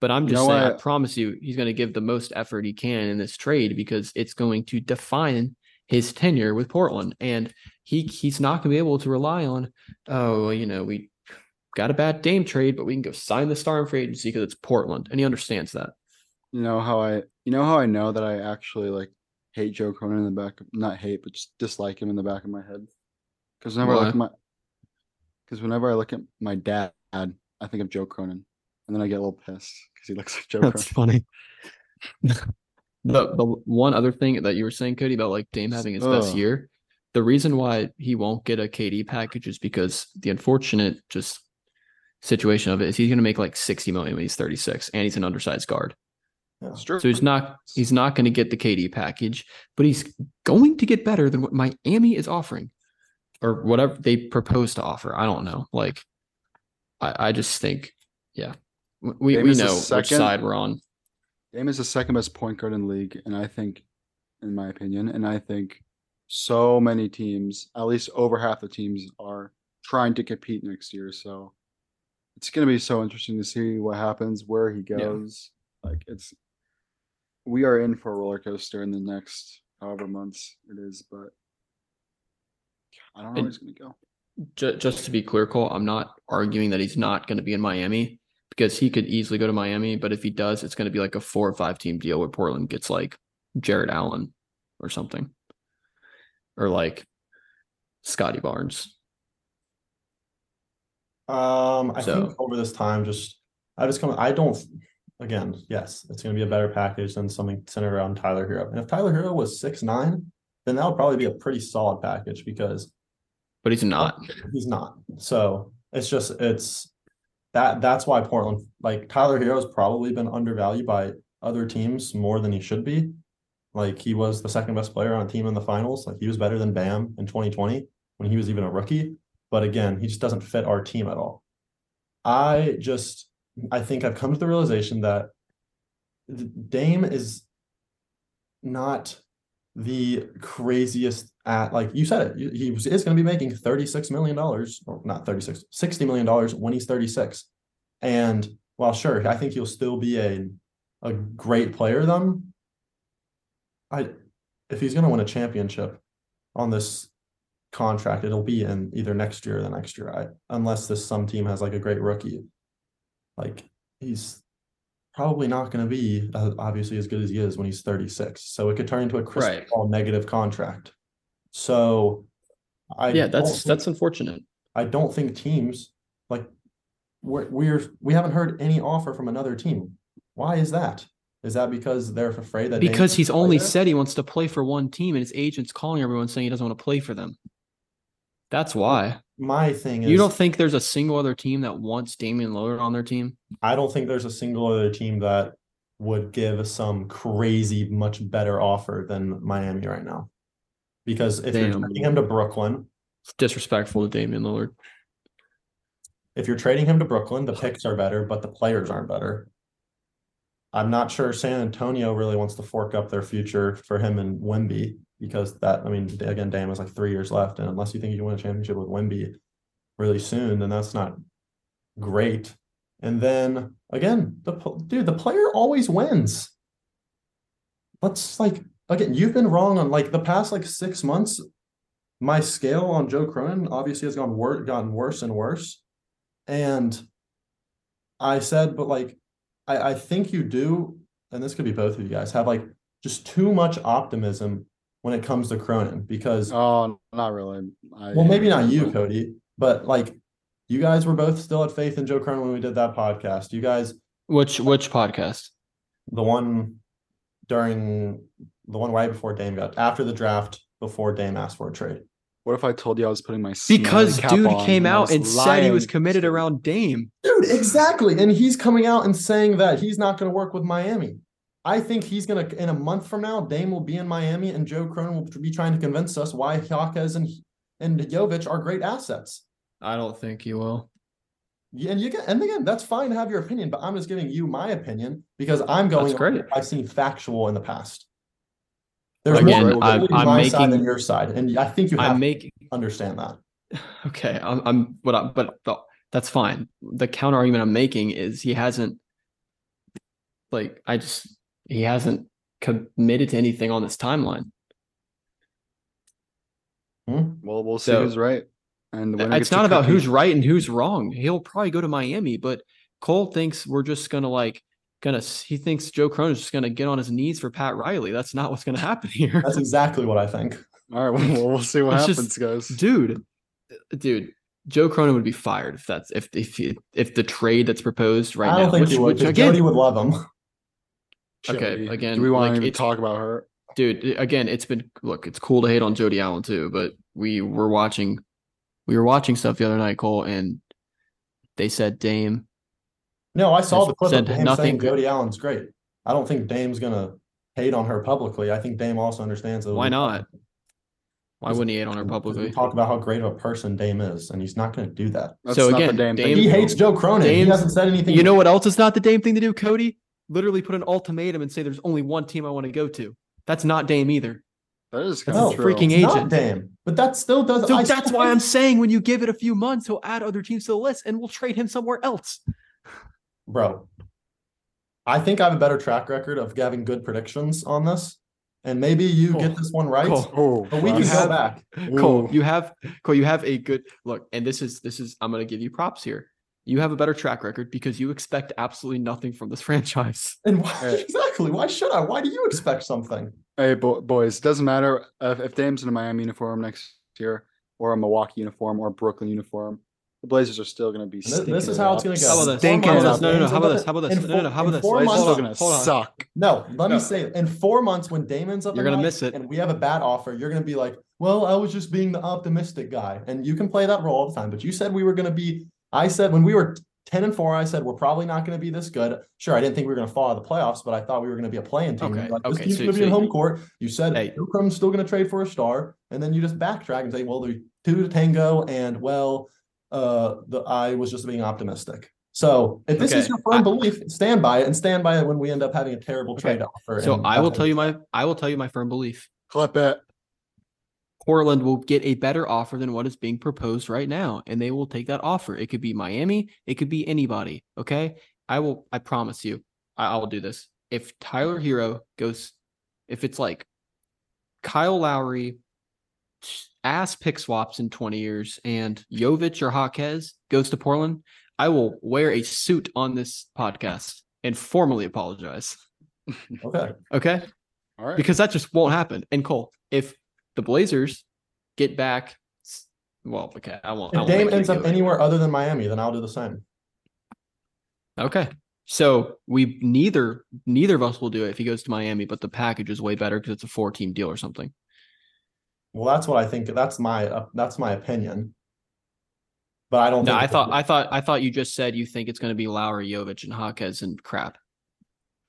[SPEAKER 3] But I'm
[SPEAKER 2] You
[SPEAKER 3] just
[SPEAKER 2] know
[SPEAKER 3] saying, I promise you, he's going to give the most effort he can in this trade because it's going to define his tenure with Portland, and he he's not going to be able to rely on, oh, you know, we got a bad Dame trade, but we can go sign the star in free agency because it's Portland, and he understands that.
[SPEAKER 2] You know how I you know how I know that I actually like hate Joe Cronin in the back of not hate, but just dislike him in the back of my head. Because whenever I look at my because whenever I look at my dad, I think of Joe Cronin. And then I get a little pissed because he looks like *laughs* Joe
[SPEAKER 3] That's funny. *laughs* the the one other thing that you were saying, Cody, about like Dame having his best year, the reason why he won't get a KD package is because the unfortunate just situation of it is he's going to make like sixty million when he's thirty six, and he's an undersized guard.
[SPEAKER 1] Yeah.
[SPEAKER 2] True.
[SPEAKER 3] So he's not he's not going to get the KD package, but he's going to get better than what Miami is offering, or whatever they propose to offer. I don't know. Like, I I just think, yeah, we we
[SPEAKER 2] Dame is the
[SPEAKER 3] know which
[SPEAKER 2] second-
[SPEAKER 3] side we're on.
[SPEAKER 2] Dame is the second best point guard in the league, and I think, in my opinion, and I think so many teams, at least over half the teams, are trying to compete next year. So it's going to be so interesting to see what happens, where he goes. Like it's, we are in for a roller coaster in the next however months it is, but I don't know
[SPEAKER 3] And-
[SPEAKER 2] where he's going to go.
[SPEAKER 3] Just, just to be clear, Cole, I'm not arguing that he's not going to be in Miami because he could easily go to Miami. But if he does, it's going to be like a four or five team deal where Portland gets like Jarrett Allen or something, or like Scotty Barnes.
[SPEAKER 1] Um, I
[SPEAKER 3] So-
[SPEAKER 1] think over this time, just I just come. I don't. Again, yes, it's going to be a better package than something centered around Tyler Herro. And if Tyler Herro was six nine, then that would probably be a pretty solid package because
[SPEAKER 3] But he's not.
[SPEAKER 1] he's not. So it's just it's that that's why Portland like Tyler Herro's probably been undervalued by other teams more than he should be. Like he was the second best player on a team in the finals. Like he was better than Bam in 2020 when he was even a rookie. But again, he just doesn't fit our team at all. I just I think I've come to the realization that Dame is not the craziest at like you said it he- is going to be making 36 million dollars or not 36 60 million dollars when he's 36 and while sure i think he'll still be a a great player then i if he's going to win a championship on this contract it'll be in either next year or the next year I, unless this some team has like a great rookie. Like he's probably not going to be uh, obviously as good as he is when he's 36 so it could turn into a crystal
[SPEAKER 3] Right.
[SPEAKER 1] negative contract so i
[SPEAKER 3] yeah, that's
[SPEAKER 1] think-
[SPEAKER 3] that's unfortunate.
[SPEAKER 1] i don't think teams like we're, we're we haven't heard any offer from another team why is that is that because they're afraid that Dame
[SPEAKER 3] Because he's only
[SPEAKER 1] there?
[SPEAKER 3] said he wants to play for one team, and his agent's calling everyone saying he doesn't want to play for them. That's why.
[SPEAKER 1] my thing is
[SPEAKER 3] You don't think there's a single other team that wants Damian Lillard on their team?
[SPEAKER 1] I don't think there's a single other team that would give some crazy much better offer than Miami right now. Because if you're
[SPEAKER 3] Damn.
[SPEAKER 1] trading him to Brooklyn,
[SPEAKER 3] It's disrespectful to Damian Lillard.
[SPEAKER 1] if you're trading him to Brooklyn, the picks are better, but the players aren't better. I'm not sure San Antonio really wants to fork up their future for him and Wemby because that, I mean, again, Dame has like three years left. And unless you think you can win a championship with Wemby, really soon, then that's not great. And then again, the pl- dude, the player always wins. Let's like again, you've been wrong on like the past like six months. My scale on Joe Cronin obviously has gone wor- gotten worse and worse. And I said, but like I, I think you do, and this could be both of you guys, have like just too much optimism when it comes to Cronin because
[SPEAKER 2] Oh, not really. I,
[SPEAKER 1] well, maybe not you, Cody, but like you guys were both still at faith in Joe Cronin when we did that podcast. You guys,
[SPEAKER 3] Which which podcast?
[SPEAKER 1] the one during the one right before Dame got after the draft, before Dame asked for a trade.
[SPEAKER 2] What if I told you I was putting my
[SPEAKER 3] Because
[SPEAKER 2] cap
[SPEAKER 3] dude
[SPEAKER 2] on
[SPEAKER 3] came
[SPEAKER 2] I
[SPEAKER 3] out
[SPEAKER 2] was
[SPEAKER 3] and said he was committed around Dame.
[SPEAKER 1] Dude, exactly. And he's coming out and saying that he's not going to work with Miami. I think he's going to, in a month from now, Dame will be in Miami and Joe Cronin will be trying to convince us why Jaquez and, and Jovic are great assets.
[SPEAKER 3] I don't think he will.
[SPEAKER 1] Yeah, And you get, and again, that's fine to have your opinion, but I'm just giving you my opinion because I'm going.
[SPEAKER 3] That's great.
[SPEAKER 1] I've seen factual in the past. There's
[SPEAKER 3] Again,
[SPEAKER 1] more
[SPEAKER 2] I'm-
[SPEAKER 3] I'm
[SPEAKER 1] my side than
[SPEAKER 3] making-
[SPEAKER 1] your side, and I think you have
[SPEAKER 3] I'm
[SPEAKER 1] to
[SPEAKER 3] making
[SPEAKER 1] understand that. *sighs*
[SPEAKER 3] okay. I'm I'm what I, but, but that's fine. The counter argument I'm making is he hasn't like I just he hasn't committed to anything on this timeline. Hmm?
[SPEAKER 2] Well, we'll see
[SPEAKER 3] So-
[SPEAKER 2] who's right. And the
[SPEAKER 3] It's
[SPEAKER 2] gets
[SPEAKER 3] not about
[SPEAKER 2] cookie.
[SPEAKER 3] who's right and who's wrong. He'll probably go to Miami, but Cole thinks we're just gonna like gonna he thinks Joe Cronin is just gonna get on his knees for Pat Riley. That's not what's gonna *laughs* happen here.
[SPEAKER 1] That's exactly what I think.
[SPEAKER 2] All right, *laughs* well, we'll see what
[SPEAKER 3] It's
[SPEAKER 2] happens,
[SPEAKER 3] just-
[SPEAKER 2] guys.
[SPEAKER 3] dude uh, dude joe cronin would be fired if that's if if if the trade that's proposed right
[SPEAKER 1] I don't
[SPEAKER 3] now
[SPEAKER 1] think
[SPEAKER 3] which,
[SPEAKER 1] he would.
[SPEAKER 3] which
[SPEAKER 1] 'cause
[SPEAKER 3] again
[SPEAKER 1] Jody would love him.
[SPEAKER 3] Okay,
[SPEAKER 2] Jody.
[SPEAKER 3] again,
[SPEAKER 2] do we want
[SPEAKER 3] like,
[SPEAKER 2] to talk about her?
[SPEAKER 3] dude again it's been look it's cool to hate on jody allen too but we were watching we were watching stuff the other night cole and they said dame
[SPEAKER 1] No, I saw the clip
[SPEAKER 3] Said
[SPEAKER 1] of Dame
[SPEAKER 3] nothing
[SPEAKER 1] saying
[SPEAKER 3] good.
[SPEAKER 1] Jody Allen's great. I don't think Dame's gonna hate on her publicly. I think Dame also understands that.
[SPEAKER 3] Why not? why wouldn't he hate on her publicly
[SPEAKER 1] talk about how great of a person Dame is, and he's not gonna do that.
[SPEAKER 2] That's
[SPEAKER 3] So
[SPEAKER 2] not the
[SPEAKER 3] again,
[SPEAKER 2] damn
[SPEAKER 3] Dame
[SPEAKER 1] he hates Joe Cronin. he
[SPEAKER 3] Dame's-
[SPEAKER 1] hasn't said anything.
[SPEAKER 3] you know what else is not the dame thing to do cody literally put an ultimatum and say there's only one team i want to go to that's not dame either
[SPEAKER 2] That is kind
[SPEAKER 1] No,
[SPEAKER 2] of true.
[SPEAKER 3] freaking
[SPEAKER 1] It's not
[SPEAKER 3] agent.
[SPEAKER 1] Dame, but that still does.
[SPEAKER 3] so
[SPEAKER 1] I
[SPEAKER 3] that's
[SPEAKER 1] still
[SPEAKER 3] why i'm saying when you give it a few months he'll add other teams to the list and we'll trade him somewhere else
[SPEAKER 1] bro. I think I have a better track record of having good predictions on this, and maybe you
[SPEAKER 3] Cool.
[SPEAKER 1] get this one right.
[SPEAKER 3] Cool.
[SPEAKER 2] Oh,
[SPEAKER 1] But we
[SPEAKER 2] wow.
[SPEAKER 1] can
[SPEAKER 3] You
[SPEAKER 1] go back.
[SPEAKER 3] Cole,
[SPEAKER 2] Ooh.
[SPEAKER 3] you have Cole, you have a good look, and this is this is I'm gonna give you props here. You have a better track record because you expect absolutely nothing from this *laughs* franchise.
[SPEAKER 1] And why,
[SPEAKER 2] Right. *laughs*
[SPEAKER 1] exactly? Why should I? Why do you expect something?
[SPEAKER 2] Hey, bo- boys, doesn't matter if, if Dame's in a Miami uniform next year, or a Milwaukee uniform, or a Brooklyn uniform. The Blazers are still going to be.
[SPEAKER 1] And this is how it's gonna go.
[SPEAKER 3] How about this?
[SPEAKER 2] Stinking
[SPEAKER 3] How
[SPEAKER 2] it
[SPEAKER 3] about
[SPEAKER 2] up.
[SPEAKER 3] this? No, no, no. How about this? How about this?
[SPEAKER 1] in
[SPEAKER 3] No, no, no. How about this?
[SPEAKER 1] four months-
[SPEAKER 2] are going to suck.
[SPEAKER 1] No, let
[SPEAKER 3] No.
[SPEAKER 1] me say. In four months, when Dame ends up,
[SPEAKER 3] You're gonna miss it.
[SPEAKER 1] and we have a bad offer. You're gonna be like, "Well, I was just being the optimistic guy," and you can play that role all the time. But you said we were gonna be. I said when we were ten and four, I said we're probably not gonna be this good. Sure, I didn't think we were gonna fall out of the playoffs, but I thought we were gonna be a playing team.
[SPEAKER 3] Okay,
[SPEAKER 1] You're like, this
[SPEAKER 3] okay,
[SPEAKER 1] team's
[SPEAKER 3] so-
[SPEAKER 1] gonna be
[SPEAKER 3] so
[SPEAKER 1] in home court. You said
[SPEAKER 3] Hey.
[SPEAKER 1] Joe still gonna trade for a star, and then you just backtrack and say, "Well, there's two to tango," and well, uh, the I was just being optimistic. So if this is your firm
[SPEAKER 3] I-
[SPEAKER 1] belief, stand by it and stand by it when we end up having a terrible
[SPEAKER 3] Okay,
[SPEAKER 1] trade offer.
[SPEAKER 3] So I will tell you my I will tell you my firm belief.
[SPEAKER 2] Clip it.
[SPEAKER 3] Portland will get a better offer than what is being proposed right now, and they will take that offer. It could be Miami, it could be anybody. Okay, I will. I promise you, I, I will do this. If Tyler Herro goes, if it's like Kyle Lowry, ass pick swaps in twenty years, and Jovic or Jaquez goes to Portland, I will wear a suit on this podcast and formally apologize.
[SPEAKER 1] Okay.
[SPEAKER 3] Okay
[SPEAKER 2] All right.
[SPEAKER 3] because that just won't happen. And Cole, if the Blazers get back, well, okay, I won't. I
[SPEAKER 1] If
[SPEAKER 3] won't
[SPEAKER 1] Dame ends up
[SPEAKER 3] do
[SPEAKER 1] anywhere other than Miami, then I'll do the same.
[SPEAKER 3] okay. So we neither neither of us will do it if he goes to Miami, but the package is way better because it's a four team deal or something.
[SPEAKER 1] Well, that's what I think. That's my uh, that's my opinion. But I don't.
[SPEAKER 3] No, I thought I thought I thought you just said you think it's going to be Lowry, Jovic, and Jaquez and crap.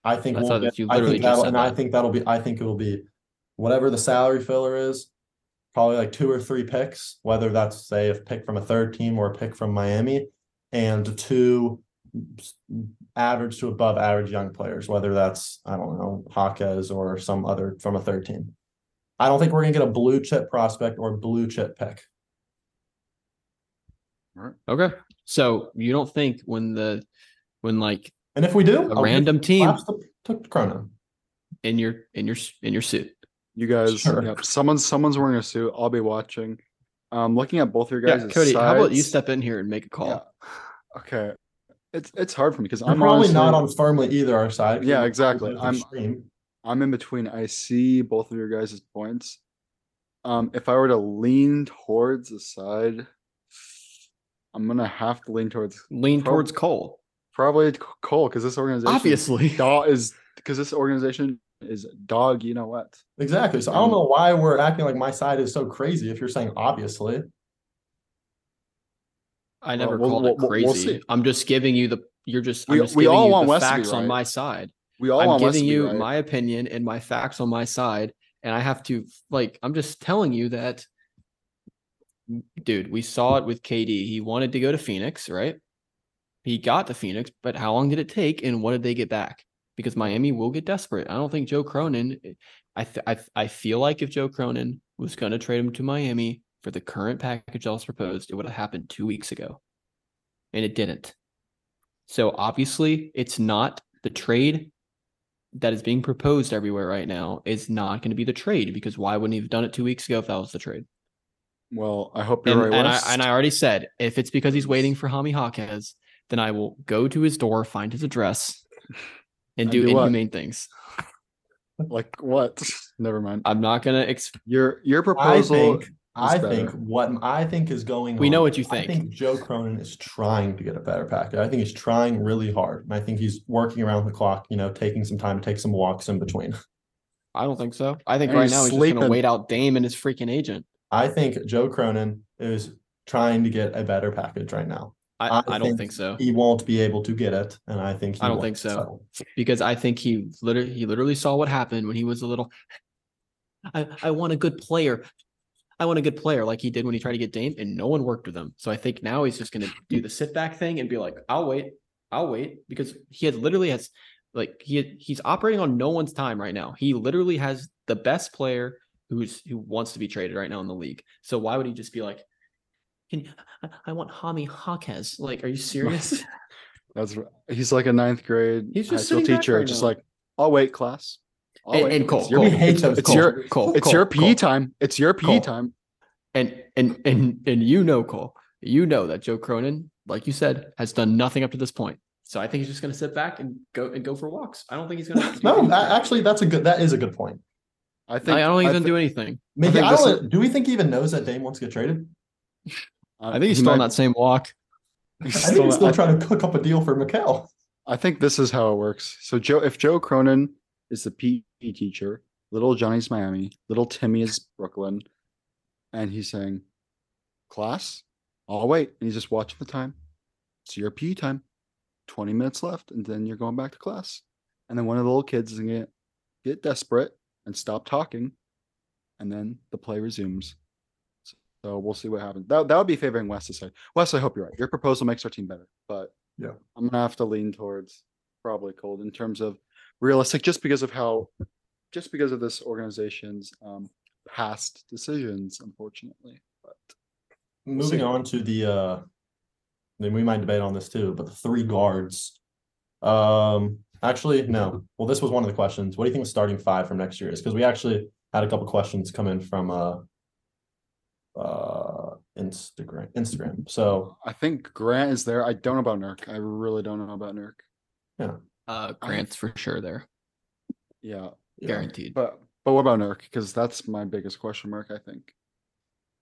[SPEAKER 1] I think
[SPEAKER 3] I
[SPEAKER 1] we'll get, I think that'll, and I think that'll be. I think it'll be whatever the salary filler is. Probably like two or three picks, whether that's say a pick from a third team or a pick from Miami, and two average to above average young players, whether that's I don't know Jaquez or some other from a third team. I don't think we're gonna get a blue chip prospect or blue chip pick.
[SPEAKER 3] Okay. So you don't think when the when like
[SPEAKER 1] And if we do,
[SPEAKER 3] a
[SPEAKER 1] I'll
[SPEAKER 3] random team
[SPEAKER 1] claps to, to Cronin.
[SPEAKER 3] in your in your in your suit.
[SPEAKER 2] You guys,
[SPEAKER 1] Sure.
[SPEAKER 2] yep, someone's someone's wearing a suit. I'll be watching. Um, looking at both of your
[SPEAKER 3] Yeah,
[SPEAKER 2] guys.
[SPEAKER 3] Cody, how about you step in here and make a call?
[SPEAKER 2] Yeah. Okay. It's it's hard for me because
[SPEAKER 1] I'm
[SPEAKER 2] I'm
[SPEAKER 1] probably not on firmly either our side.
[SPEAKER 2] Yeah, exactly. I'm-
[SPEAKER 1] extreme.
[SPEAKER 2] I'm in between. I see both of your guys' points. Um, if I were to lean towards the side, I'm gonna have to lean towards
[SPEAKER 3] Lean
[SPEAKER 2] Prob-
[SPEAKER 3] towards Cole.
[SPEAKER 2] probably Cole because this organization
[SPEAKER 3] Obviously. *laughs*
[SPEAKER 2] dog is because this organization is dog. You know what?
[SPEAKER 1] Exactly. So I don't
[SPEAKER 2] Um,
[SPEAKER 1] know why we're acting like my side is so crazy if you're saying obviously.
[SPEAKER 3] I never
[SPEAKER 2] we'll-
[SPEAKER 3] called
[SPEAKER 2] we'll-
[SPEAKER 3] it
[SPEAKER 2] we'll- we'll
[SPEAKER 3] crazy. I'm just giving you the you're just I'm
[SPEAKER 2] We-
[SPEAKER 3] just
[SPEAKER 2] we all
[SPEAKER 3] you
[SPEAKER 2] want
[SPEAKER 3] the
[SPEAKER 2] West to be
[SPEAKER 3] facts on my side.
[SPEAKER 2] We all
[SPEAKER 3] I'm giving you
[SPEAKER 2] right.
[SPEAKER 3] my opinion and my facts on my side, and I have to like I'm just telling you that dude, we saw it with KD. He wanted to go to Phoenix, right? He got to Phoenix, but how long did it take and what did they get back? Because Miami will get desperate. I don't think Joe Cronin I th- I, I feel like if Joe Cronin was going to trade him to Miami for the current package was proposed, it would have happened 2 weeks ago. And it didn't. So obviously, it's not the trade that is being proposed everywhere right now is not going to be the trade because why wouldn't he have done it two weeks ago if that was the trade?
[SPEAKER 2] well, I hope you're
[SPEAKER 3] And,
[SPEAKER 2] right.
[SPEAKER 3] and I and I already said if it's because he's waiting for Jaime Jaquez, then I will go to his door, find his address, and
[SPEAKER 2] And
[SPEAKER 3] do,
[SPEAKER 2] do what?
[SPEAKER 3] inhumane things.
[SPEAKER 2] like what? *laughs* Never mind.
[SPEAKER 3] I'm not gonna. Ex-
[SPEAKER 2] Your your
[SPEAKER 1] I
[SPEAKER 2] proposal.
[SPEAKER 1] think I
[SPEAKER 2] better.
[SPEAKER 1] think what I think is going
[SPEAKER 3] We
[SPEAKER 1] on,
[SPEAKER 3] know what you think.
[SPEAKER 1] I
[SPEAKER 3] think.
[SPEAKER 1] think Joe Cronin is trying to get a better package. I think he's trying really hard. And I think he's working around the clock, you know, taking some time to take some walks in between. *laughs*
[SPEAKER 3] I don't think so. I think
[SPEAKER 2] And
[SPEAKER 3] right
[SPEAKER 2] he's
[SPEAKER 3] now he's just gonna wait out Dame and his freaking agent.
[SPEAKER 1] I think Joe Cronin is trying to get a better package right now.
[SPEAKER 3] I,
[SPEAKER 1] I
[SPEAKER 3] I, don't
[SPEAKER 1] think
[SPEAKER 3] think so
[SPEAKER 1] He won't be able to get it, and I think he
[SPEAKER 3] I don't
[SPEAKER 1] won't
[SPEAKER 3] think so.
[SPEAKER 1] settle.
[SPEAKER 3] because I think he literally he literally saw what happened when he was a little. I I want a good player. I want a good player like he did when he tried to get Dame, and no one worked with him. So I think now he's just going to do the sit back thing and be like, "I'll wait, I'll wait," because he has literally has like he he's operating on no one's time right now. He literally has the best player who's who wants to be traded right now in the league. So why would he just be like, "Can you, I, I want Jaime Jaquez"? Like, are you serious? *laughs*
[SPEAKER 2] That's he's like a ninth grade
[SPEAKER 3] He's
[SPEAKER 2] high school teacher,
[SPEAKER 3] right
[SPEAKER 2] just
[SPEAKER 3] now.
[SPEAKER 2] like, I'll wait, class. I'll
[SPEAKER 3] And-
[SPEAKER 2] wait.
[SPEAKER 3] and
[SPEAKER 2] It's
[SPEAKER 3] Cole,
[SPEAKER 2] your-
[SPEAKER 3] Cole,
[SPEAKER 1] We
[SPEAKER 2] it's,
[SPEAKER 1] those
[SPEAKER 2] it's your
[SPEAKER 1] Cole.
[SPEAKER 3] Cole,
[SPEAKER 2] it's
[SPEAKER 3] Cole,
[SPEAKER 2] your PE time. It's your PE time.
[SPEAKER 3] And and and and you know, Cole, you know that Joe Cronin, like you said, has done nothing up to this point. So I think he's just going to sit back and go and go for walks. I don't think he's going *laughs* to.
[SPEAKER 1] No, a- actually, that's a good. That is a good point.
[SPEAKER 2] I think
[SPEAKER 3] I, I don't think he's
[SPEAKER 2] I
[SPEAKER 3] going to do anything.
[SPEAKER 1] Maybe
[SPEAKER 2] think
[SPEAKER 1] I, don't. do we think he even knows that Dame wants to get traded?
[SPEAKER 2] uh,
[SPEAKER 3] I think he's
[SPEAKER 2] he
[SPEAKER 3] still on that same walk.
[SPEAKER 2] he's
[SPEAKER 1] I think
[SPEAKER 2] still-
[SPEAKER 1] he's *laughs* still
[SPEAKER 2] I-
[SPEAKER 1] trying to cook up a deal for Mikal.
[SPEAKER 2] I think this is how it works. So Joe, if Joe Cronin is the PE teacher, little Johnny's Miami, little Timmy is Brooklyn, and he's saying, "Class, I'll wait," and he's just watching the time. It's your PE time, twenty minutes left, and then you're going back to class. And then one of the little kids is gonna get, get desperate and stop talking, and then the play resumes. So we'll see what happens. That that would be favoring West to say. Wes, I hope you're right. Your proposal makes our team better, but
[SPEAKER 1] Yeah.
[SPEAKER 2] I'm gonna have to lean towards probably Cole in terms of realistic, just because of how, just because of this organization's um past decisions, unfortunately. But
[SPEAKER 1] Moving
[SPEAKER 2] see.
[SPEAKER 1] on to the uh then we might debate on this too, but the three guards. Um actually no. Well, this was one of the questions. What do you think the starting five from next year is? Because we actually had a couple questions come in from uh uh Instagram Instagram. So
[SPEAKER 2] I think Grant is there. I don't know about Nurk. I really don't know about Nurk.
[SPEAKER 3] Uh, Grant's for sure there,
[SPEAKER 2] Yeah,
[SPEAKER 1] yeah.
[SPEAKER 3] guaranteed.
[SPEAKER 2] but but what about Nurk? Because that's my biggest question mark. I think.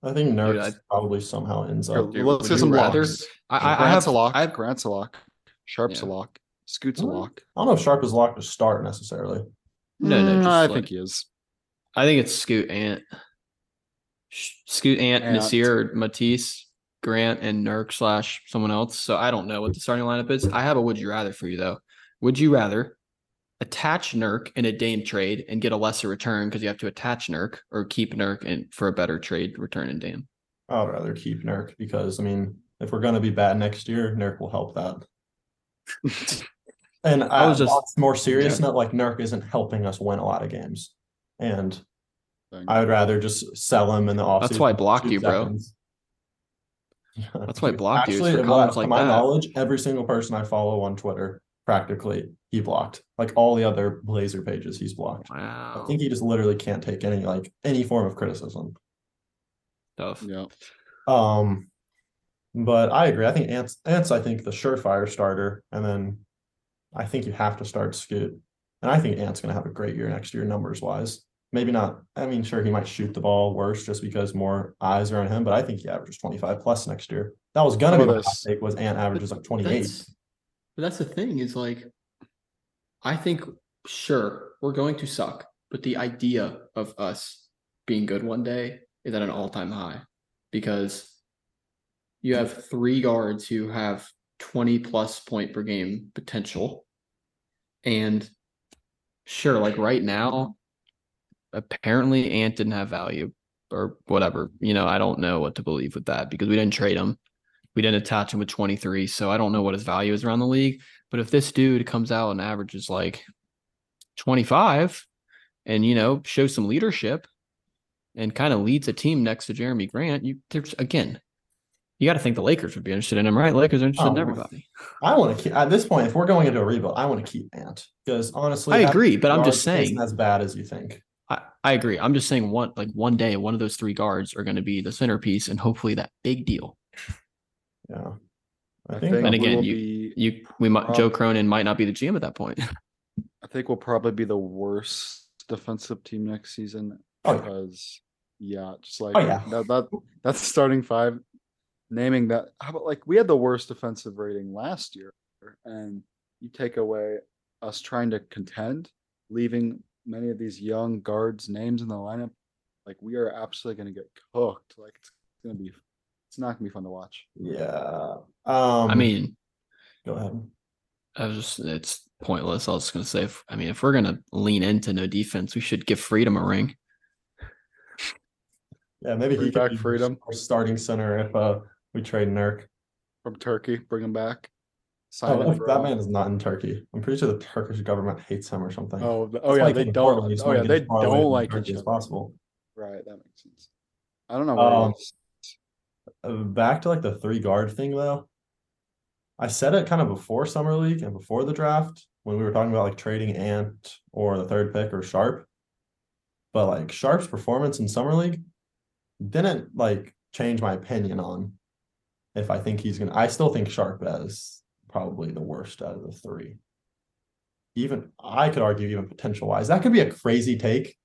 [SPEAKER 1] I think Nurse
[SPEAKER 3] I-
[SPEAKER 1] probably somehow ends
[SPEAKER 2] Here,
[SPEAKER 1] up.
[SPEAKER 3] dude,
[SPEAKER 2] let's
[SPEAKER 3] would
[SPEAKER 2] get
[SPEAKER 3] you
[SPEAKER 2] some
[SPEAKER 3] rather-
[SPEAKER 2] locks.
[SPEAKER 3] I, I, I
[SPEAKER 2] Grant's
[SPEAKER 3] have
[SPEAKER 2] a lock.
[SPEAKER 3] I have,
[SPEAKER 2] Grant's a lock. Sharpe's a
[SPEAKER 3] Yeah.
[SPEAKER 2] lock. Scoot's a
[SPEAKER 1] Really?
[SPEAKER 2] lock.
[SPEAKER 1] I don't know if Sharp is locked to start necessarily.
[SPEAKER 3] No, no,
[SPEAKER 2] Mm,
[SPEAKER 3] just
[SPEAKER 2] I
[SPEAKER 3] like-
[SPEAKER 2] think he is.
[SPEAKER 3] I think it's Scoot Ant, Sh- Scoot Ant,
[SPEAKER 2] Ant.
[SPEAKER 3] Nassir, Matisse, Grant, and Nurk slash someone else. So I don't know what the starting lineup is. I have a would you rather for you though. Would you rather attach Nurk in a Dame trade and get a lesser return because you have to attach Nurk, or keep Nurk and for a better trade return in Dame?
[SPEAKER 1] I would rather keep Nurk because I mean, if we're gonna be bad next year, Nurk will help that. *laughs* And I
[SPEAKER 3] was just-
[SPEAKER 1] more serious note, like Nurk isn't helping us win a lot of games. And. I would rather just sell him in the offseason.
[SPEAKER 3] That's why I blocked
[SPEAKER 1] two
[SPEAKER 3] you, bro. That's why I blocked you,
[SPEAKER 1] Actually,
[SPEAKER 3] for
[SPEAKER 1] to
[SPEAKER 3] comments
[SPEAKER 1] to
[SPEAKER 3] like
[SPEAKER 1] my
[SPEAKER 3] that.
[SPEAKER 1] knowledge, every single person I follow on Twitter, practically, he blocked. Like all the other Blazer pages, he's blocked.
[SPEAKER 3] Wow.
[SPEAKER 1] I think he just literally can't take any like any form of criticism.
[SPEAKER 3] Tough.
[SPEAKER 2] Yeah.
[SPEAKER 1] Um, but I agree. I think Ants, Ants, I think the surefire starter, and then I think you have to start Scoot, and I think Ants gonna have a great year next year, numbers wise. Maybe not. I mean, sure, he might shoot the ball worse just because more eyes are on him, but I think he averages twenty five plus next year. That was gonna be my
[SPEAKER 2] about
[SPEAKER 1] hot
[SPEAKER 2] this?
[SPEAKER 1] take. Was Ant averages like twenty eight?
[SPEAKER 3] That's, but that's the thing is like, I think sure we're going to suck, but the idea of us being good one day is at an all time high because you have three guards who have 20 plus point per game potential. And sure, like right now, apparently Ant didn't have value or whatever. You know, I don't know what to believe with that because we didn't trade him. We didn't attach him with 23. So I don't know what his value is around the league. But if this dude comes out and averages like 25 and, you know, shows some leadership and kind of leads a team next to Jerami Grant, you there's again, you got to think the Lakers would be interested in him, right? Lakers are interested in
[SPEAKER 1] Oh,
[SPEAKER 3] everybody.
[SPEAKER 1] I want to keep at this point. If we're going into a rebuild, I want to keep Ant because honestly,
[SPEAKER 3] I agree, but I'm just saying.
[SPEAKER 1] as bad as you think.
[SPEAKER 3] I, I agree. I'm just saying one like one day, one of those three guards are going to be the centerpiece and hopefully that big deal.
[SPEAKER 1] Yeah, I,
[SPEAKER 2] I
[SPEAKER 1] think.
[SPEAKER 2] think
[SPEAKER 3] And again,
[SPEAKER 2] we'll
[SPEAKER 3] you-
[SPEAKER 2] be,
[SPEAKER 3] You we might Joe Cronin might not be the GM at that point. *laughs*
[SPEAKER 2] I think we'll probably be the worst defensive team next season
[SPEAKER 1] Oh, yeah.
[SPEAKER 2] because yeah, just like
[SPEAKER 1] Oh, yeah.
[SPEAKER 2] that that that's starting five. Naming that, how about like we had the worst defensive rating last year, and you take away us trying to contend, leaving many of these young guards' names in the lineup, like we are absolutely going to get cooked. Like it's going to be, it's not going to be fun to watch.
[SPEAKER 1] yeah. Um,
[SPEAKER 3] I mean,
[SPEAKER 1] go ahead.
[SPEAKER 3] I was just it's pointless. I was just gonna say, if, I mean, if we're gonna lean into no defense, we should give Freedom a ring.
[SPEAKER 1] Yeah, maybe
[SPEAKER 2] Bring
[SPEAKER 1] he could
[SPEAKER 2] back
[SPEAKER 1] be
[SPEAKER 2] Freedom.
[SPEAKER 1] our starting center if uh we trade Nurk.
[SPEAKER 2] From Turkey, bring him back. Sign
[SPEAKER 1] Oh,
[SPEAKER 2] him
[SPEAKER 1] if
[SPEAKER 2] for,
[SPEAKER 1] that man is not in Turkey. I'm pretty sure the Turkish government hates him or something.
[SPEAKER 2] Oh, th- oh
[SPEAKER 1] That's
[SPEAKER 2] yeah,
[SPEAKER 1] he
[SPEAKER 2] they
[SPEAKER 1] came
[SPEAKER 2] don't.
[SPEAKER 1] He just
[SPEAKER 2] Oh
[SPEAKER 1] wanted
[SPEAKER 2] yeah,
[SPEAKER 1] to
[SPEAKER 2] they
[SPEAKER 1] as far away
[SPEAKER 2] don't
[SPEAKER 1] from
[SPEAKER 2] like
[SPEAKER 1] Turkey
[SPEAKER 2] each
[SPEAKER 1] as
[SPEAKER 2] other.
[SPEAKER 1] possible.
[SPEAKER 2] Right, that makes sense. I don't know where
[SPEAKER 1] Um,
[SPEAKER 2] is.
[SPEAKER 1] Uh, back to like the three guard thing though. I said it kind of before summer league and before the draft when we were talking about like trading Ant or the third pick or Sharpe. But like Sharpe's performance in summer league didn't like change my opinion on if I think he's gonna. I still think Sharp is probably the worst out of the three. Even I could argue even potential wise that could be a crazy take,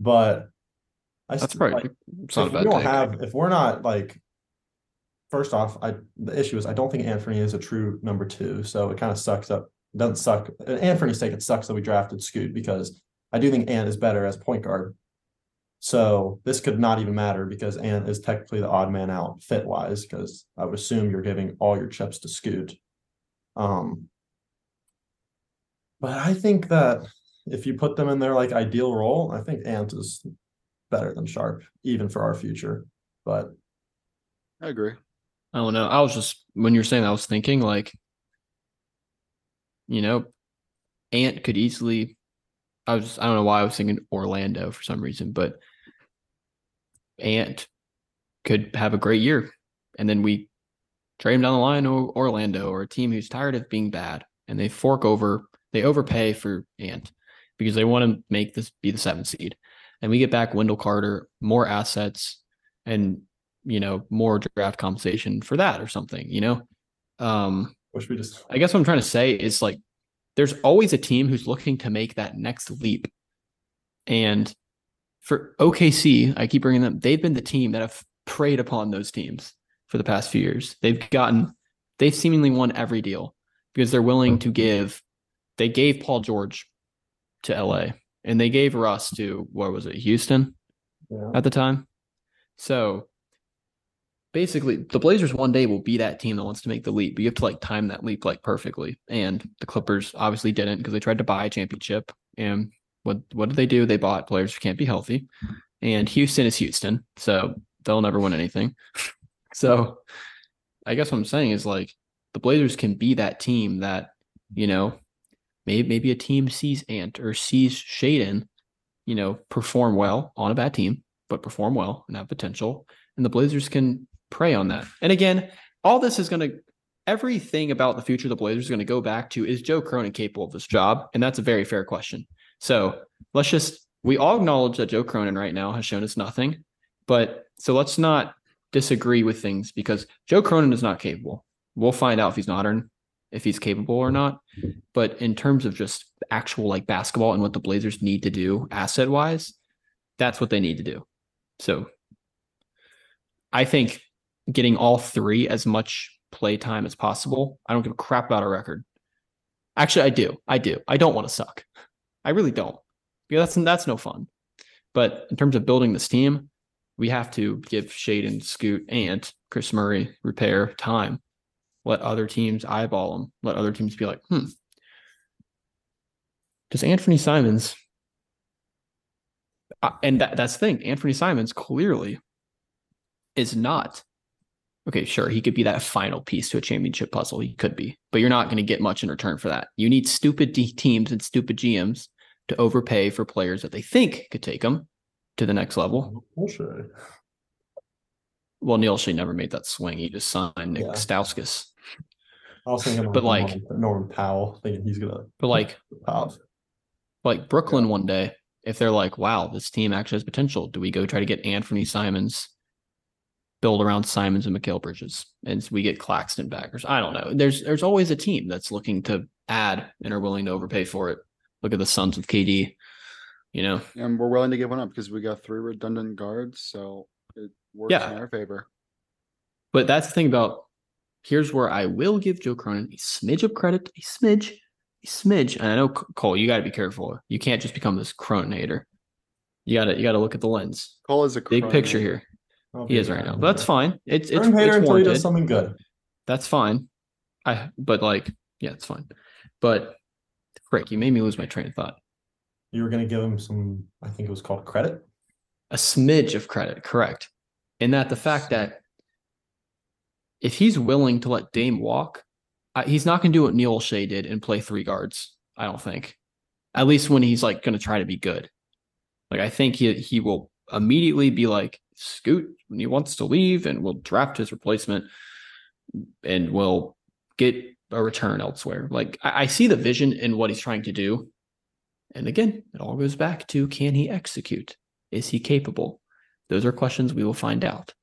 [SPEAKER 1] but I
[SPEAKER 3] That's
[SPEAKER 1] still,
[SPEAKER 3] right.
[SPEAKER 1] like,
[SPEAKER 3] It's not a
[SPEAKER 1] if we don't
[SPEAKER 3] take.
[SPEAKER 1] have if we're not like first off i the issue is i don't think anthony is a true number two so it kind of sucks up doesn't suck at anthony's sake it sucks that we drafted scoot because i do think ant is better as point guard so this could not even matter because ant is technically the odd man out fit wise because i would assume you're giving all your chips to scoot um but i think that if you put them in their like ideal role i think ant is better than Sharpe even for our future but
[SPEAKER 2] I agree.
[SPEAKER 3] I don't know. I was just when you were saying I was thinking like, you know, Ant could easily. I was I don't know why I was thinking Orlando for some reason, but Ant could have a great year, and then we trade him down the line or Orlando or a team who's tired of being bad, and they fork over, they overpay for Ant because they want to make this be the seventh seed, and we get back Wendell Carter, more assets, and you know more draft compensation for that or something. You know, um,
[SPEAKER 1] wish we just
[SPEAKER 3] I guess what I'm trying to say is like there's always a team who's looking to make that next leap. And for OKC, I keep bringing them, they've been the team that have preyed upon those teams for the past few years. They've gotten, they've seemingly won every deal because they're willing to give, they gave Paul George to LA and they gave Russ to, what was it, Houston
[SPEAKER 1] yeah.
[SPEAKER 3] at the time? So basically the Blazers one day will be that team that wants to make the leap, but you have to like time that leap like perfectly. And the Clippers obviously didn't because they tried to buy a championship. And what what did they do? They bought players who can't be healthy. And Houston is Houston, so they'll never win anything. *laughs* so I guess what I'm saying is like the Blazers can be that team that, you know, maybe maybe a team sees Ant or sees Shaedon, you know, perform well on a bad team, but perform well and have potential. And the Blazers can prey on that. And again, all this is going to everything about the future of the Blazers is going to go back to is Joe Cronin capable of this job? And that's a very fair question. So let's just we all acknowledge that Joe Cronin right now has shown us nothing. But so let's not disagree with things because Joe Cronin is not capable. We'll find out if he's not if he's capable or not. But in terms of just actual like basketball and what the Blazers need to do asset wise, that's what they need to do. So I think getting all three as much play time as possible. I don't give a crap about a record. Actually, I do. I do. I don't want to suck. I really don't. Because that's that's no fun. But in terms of building this team, we have to give Shaedon Scoot, and Kris Murray repair time. Let other teams eyeball them. Let other teams be like, hmm. Does Anthony Simons uh, and that, that's the thing. Anthony Simons clearly is not okay. Sure, he could be that final piece to a championship puzzle. He could be, but you're not going to get much in return for that. You need stupid D- teams and stupid GMs to overpay for players that they think could take them to the next level.
[SPEAKER 1] Bullshit.
[SPEAKER 3] Well, Neil Olshey never made that swing. He just signed Nick
[SPEAKER 1] Yeah.
[SPEAKER 3] Stauskas.
[SPEAKER 1] I was thinking,
[SPEAKER 3] But, like-
[SPEAKER 1] Norman, Powell, thinking he's gonna
[SPEAKER 3] But like,
[SPEAKER 1] pop.
[SPEAKER 3] like Brooklyn one day, if they're like, wow, this team actually has potential, do we go try to get Anthony Simons, build around Simons and Mikal Bridges, and we get Claxton back? Or I don't know. There's there's always a team that's looking to add and are willing to overpay for it. Look at the Suns with KD. You know,
[SPEAKER 2] And we're willing to give one up because we got three redundant guards, so it works
[SPEAKER 3] Yeah.
[SPEAKER 2] in our favor.
[SPEAKER 3] but that's the thing about. Here's where I will give Joe Cronin a smidge of credit, a smidge, a smidge. And I know Cole, you got to be careful. You can't just become this Cronin hater. You gotta you gotta look at the lens.
[SPEAKER 2] Cole is a
[SPEAKER 3] Big
[SPEAKER 2] Cronin
[SPEAKER 3] picture here. He is right now. But that's fine. It's it's,
[SPEAKER 1] hater
[SPEAKER 3] it's
[SPEAKER 1] until he does something good.
[SPEAKER 3] That's fine. I but like yeah, it's fine. But frick, you made me lose my train of thought.
[SPEAKER 1] You were gonna give him some. I think it was called credit.
[SPEAKER 3] A smidge of credit, correct. In that the fact that if he's willing to let Dame walk, uh, he's not going to do what Neil Olshey did and play three guards. I don't think. At least when he's like going to try to be good. Like I think he he will immediately be like Scoot when he wants to leave, and we'll draft his replacement, and we'll get a return elsewhere. Like I, I see the vision in what he's trying to do, and again, it all goes back to can he execute? Is he capable? Those are questions we will find out.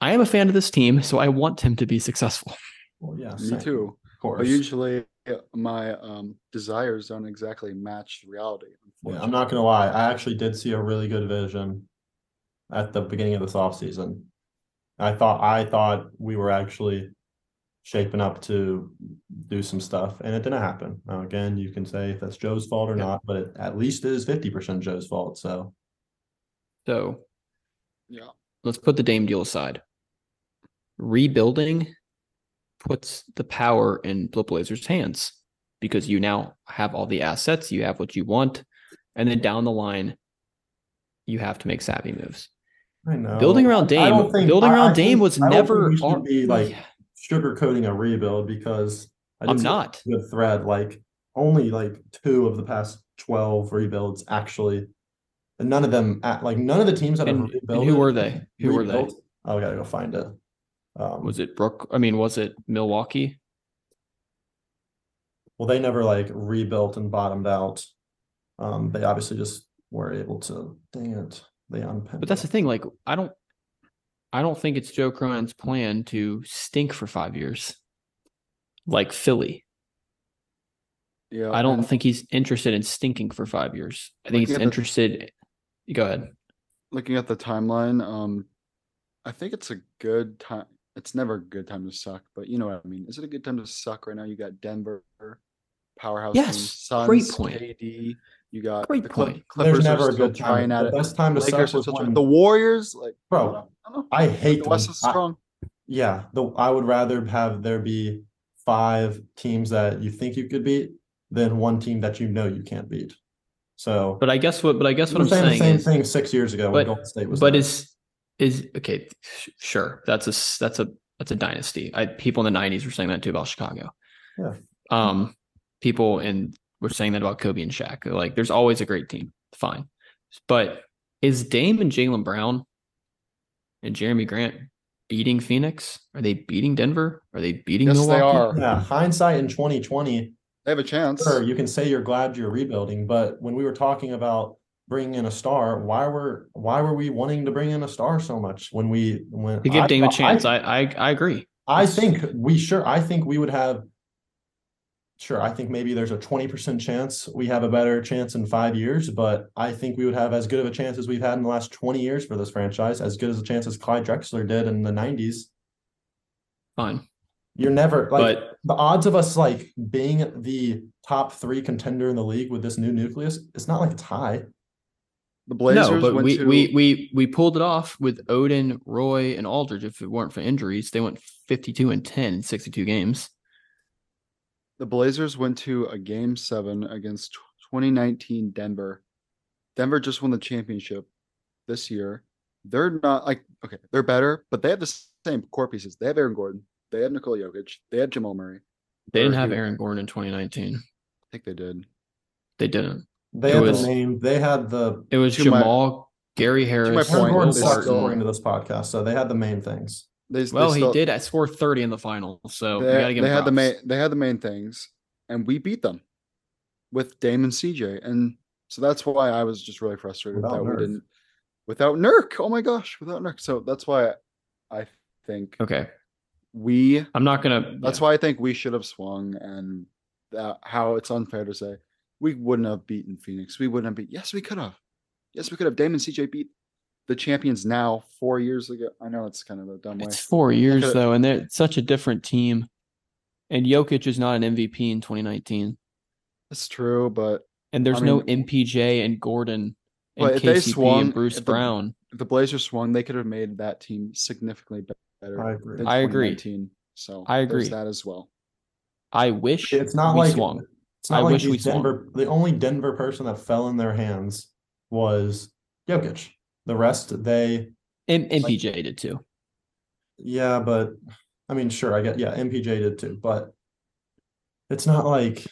[SPEAKER 3] I am a fan of this team, so I want him to be successful. *laughs*
[SPEAKER 1] Well, yeah,
[SPEAKER 2] Me
[SPEAKER 1] same,
[SPEAKER 2] too.
[SPEAKER 1] Of course.
[SPEAKER 2] But usually uh, my um desires don't exactly match reality.
[SPEAKER 1] Yeah, I'm not gonna lie. I actually did see a really good vision at the beginning of this offseason. I thought I thought we were actually shaping up to do some stuff, and it didn't happen. Now again, you can say if that's Joe's fault or
[SPEAKER 3] Yeah.
[SPEAKER 1] not, but it at least it is 50% Joe's fault. So
[SPEAKER 3] So
[SPEAKER 2] Yeah.
[SPEAKER 3] let's put the Dame deal aside. Rebuilding puts the power in the Blazers' hands because you now have all the assets, you have what you want, and then down the line, you have to make savvy moves.
[SPEAKER 1] I know
[SPEAKER 3] Building around Dame,
[SPEAKER 1] think-
[SPEAKER 3] building
[SPEAKER 1] I- I
[SPEAKER 3] around
[SPEAKER 1] think-
[SPEAKER 3] Dame was
[SPEAKER 1] think
[SPEAKER 3] never. our-
[SPEAKER 1] be *laughs* like
[SPEAKER 3] Yeah,
[SPEAKER 1] sugarcoating a rebuild because I
[SPEAKER 3] I'm not.
[SPEAKER 1] good thread. Like only like two of the past 12 rebuilds actually, and none of them at like none of the teams that have
[SPEAKER 3] And,
[SPEAKER 1] rebuilt.
[SPEAKER 3] who were they? Who were they?
[SPEAKER 1] Oh, I gotta go find it. Um,
[SPEAKER 3] Was it Brook? I mean, was it Milwaukee?
[SPEAKER 1] well, they never like rebuilt and bottomed out. Um, they obviously just were able to. Dang it, they unpinned.
[SPEAKER 3] But that's the thing. Like, I don't, I don't think it's Joe Cronin's plan to stink for five years, like Philly.
[SPEAKER 2] Yeah.
[SPEAKER 3] I don't think he's interested in stinking for five years. I think he's
[SPEAKER 2] at the-
[SPEAKER 3] interested. Go ahead.
[SPEAKER 2] looking at the timeline, um, I think it's a good time. It's never a good time to suck, but you know what I mean. Is it a good time to suck right now? You got Denver, powerhouse team,
[SPEAKER 3] Yes,
[SPEAKER 2] Suns,
[SPEAKER 3] great point.
[SPEAKER 2] KD. You got
[SPEAKER 3] Great
[SPEAKER 2] the Clip-
[SPEAKER 3] point.
[SPEAKER 2] Clippers
[SPEAKER 1] There's never
[SPEAKER 2] are
[SPEAKER 1] a
[SPEAKER 2] still
[SPEAKER 1] good time.
[SPEAKER 2] trying at
[SPEAKER 1] The
[SPEAKER 2] it.
[SPEAKER 1] best time to
[SPEAKER 2] Lakers
[SPEAKER 1] suck
[SPEAKER 2] are
[SPEAKER 1] was
[SPEAKER 2] still trying.
[SPEAKER 1] when-
[SPEAKER 2] The Warriors, like
[SPEAKER 1] Bro,
[SPEAKER 2] I don't know, I don't know.
[SPEAKER 1] I hate
[SPEAKER 2] the West
[SPEAKER 1] them.
[SPEAKER 2] is
[SPEAKER 1] I-
[SPEAKER 2] strong.
[SPEAKER 1] yeah, the I would rather have there be five teams that you think you could beat than one team that you know you can't beat. So
[SPEAKER 3] But I guess what. But I guess what I'm
[SPEAKER 1] saying the same
[SPEAKER 3] is,
[SPEAKER 1] thing six years ago when
[SPEAKER 3] but-
[SPEAKER 1] Golden State was.
[SPEAKER 3] but
[SPEAKER 1] there.
[SPEAKER 3] is is okay. sh- Sure, that's a s- that's a that's a dynasty. I people in the '90s were saying that too about Chicago.
[SPEAKER 1] Yeah.
[SPEAKER 3] Um, people and were saying that about Kobe and Shaq. Like, there's always a great team. Fine, but is Dame and Jaylen Brown and Jerami Grant beating Phoenix? Are they beating Denver? Are they beating
[SPEAKER 2] Yes, they are.
[SPEAKER 1] Yeah, hindsight in 2020,
[SPEAKER 2] They have a chance.
[SPEAKER 1] sure, you can say you're glad you're rebuilding, but when we were talking about bringing in a star, why were why were we wanting to bring in a star so much when we when
[SPEAKER 3] To give
[SPEAKER 1] I
[SPEAKER 3] Dame a chance.
[SPEAKER 1] I,
[SPEAKER 3] I, I I agree.
[SPEAKER 1] I think we sure I think we would have sure I think maybe there's a 20% chance we have a better chance in 5 years, but I think we would have as good of a chance as we've had in the last 20 years for this franchise, as good as a chance as Clyde Drexler did in the 90s.
[SPEAKER 3] Fine.
[SPEAKER 1] You're never like
[SPEAKER 3] but
[SPEAKER 1] the odds of us like being the top three contender in the league with this new nucleus, it's not like it's high.
[SPEAKER 2] The Blazers
[SPEAKER 3] no, but
[SPEAKER 2] went
[SPEAKER 3] we,
[SPEAKER 2] to
[SPEAKER 3] we we we pulled it off with Oden, Roy, and Aldridge. If it weren't for injuries, they went 52 and 10 in 62 games.
[SPEAKER 2] The Blazers went to a game seven against 2019 Denver. Denver just won the championship this year. They're not like okay, they're better, but they have the same core pieces. They have Aaron Gordon, they have Nikola Jokic, they have Jamal Murray.
[SPEAKER 3] They didn't have Aaron Gordon in 2019.
[SPEAKER 2] I think they did.
[SPEAKER 3] They didn't.
[SPEAKER 1] They
[SPEAKER 3] It
[SPEAKER 1] had
[SPEAKER 3] was-
[SPEAKER 1] the name, they had the
[SPEAKER 3] It was
[SPEAKER 2] To my-
[SPEAKER 3] Jamal, Gary
[SPEAKER 2] my
[SPEAKER 3] Harris,
[SPEAKER 2] point,
[SPEAKER 1] Aaron Gordon
[SPEAKER 3] Will
[SPEAKER 2] they
[SPEAKER 1] sucks according to this podcast, so they had the main things.
[SPEAKER 2] They, they
[SPEAKER 3] Well,
[SPEAKER 2] still-
[SPEAKER 3] he did at score 30 in the final, so
[SPEAKER 2] They,
[SPEAKER 3] we gotta give
[SPEAKER 2] they had the main they had the main things, and we beat them with Dame and CJ, and so that's why I was just really frustrated
[SPEAKER 1] Without
[SPEAKER 2] that we didn't without Nurk. Oh my gosh, without Nurk. So that's why I think
[SPEAKER 3] Okay,
[SPEAKER 2] we.
[SPEAKER 3] I'm not gonna.
[SPEAKER 2] That's why I think we should have swung, and that, how it's unfair to say we wouldn't have beaten Phoenix. We wouldn't have beat. Yes, we could have. Yes, we could have. Damon CJ beat the champions now four years ago. I know it's kind of a dumb way.
[SPEAKER 3] It's four years though, and they're such a different team. And Jokic is not an MVP in 2019,
[SPEAKER 2] That's true, but
[SPEAKER 3] and there's
[SPEAKER 2] I
[SPEAKER 3] no MPJ and Gordon and
[SPEAKER 2] But they
[SPEAKER 3] KCP
[SPEAKER 2] swung-
[SPEAKER 3] and Bruce
[SPEAKER 2] if the-
[SPEAKER 3] Brown.
[SPEAKER 2] if the Blazers swung, they could have made that team significantly better.
[SPEAKER 1] I agree.
[SPEAKER 2] than
[SPEAKER 3] I agree.
[SPEAKER 2] So
[SPEAKER 3] I agree.
[SPEAKER 2] that as well.
[SPEAKER 3] I wish
[SPEAKER 1] It's not
[SPEAKER 3] we
[SPEAKER 1] like
[SPEAKER 3] swung.
[SPEAKER 1] it's not
[SPEAKER 3] I
[SPEAKER 1] like
[SPEAKER 3] wish we
[SPEAKER 1] these
[SPEAKER 3] swung.
[SPEAKER 1] The only Denver person that fell in their hands was Jokic. The rest, they
[SPEAKER 3] And MPJ did too.
[SPEAKER 1] yeah, but I mean, sure, I get yeah, MPJ did too, but it's not like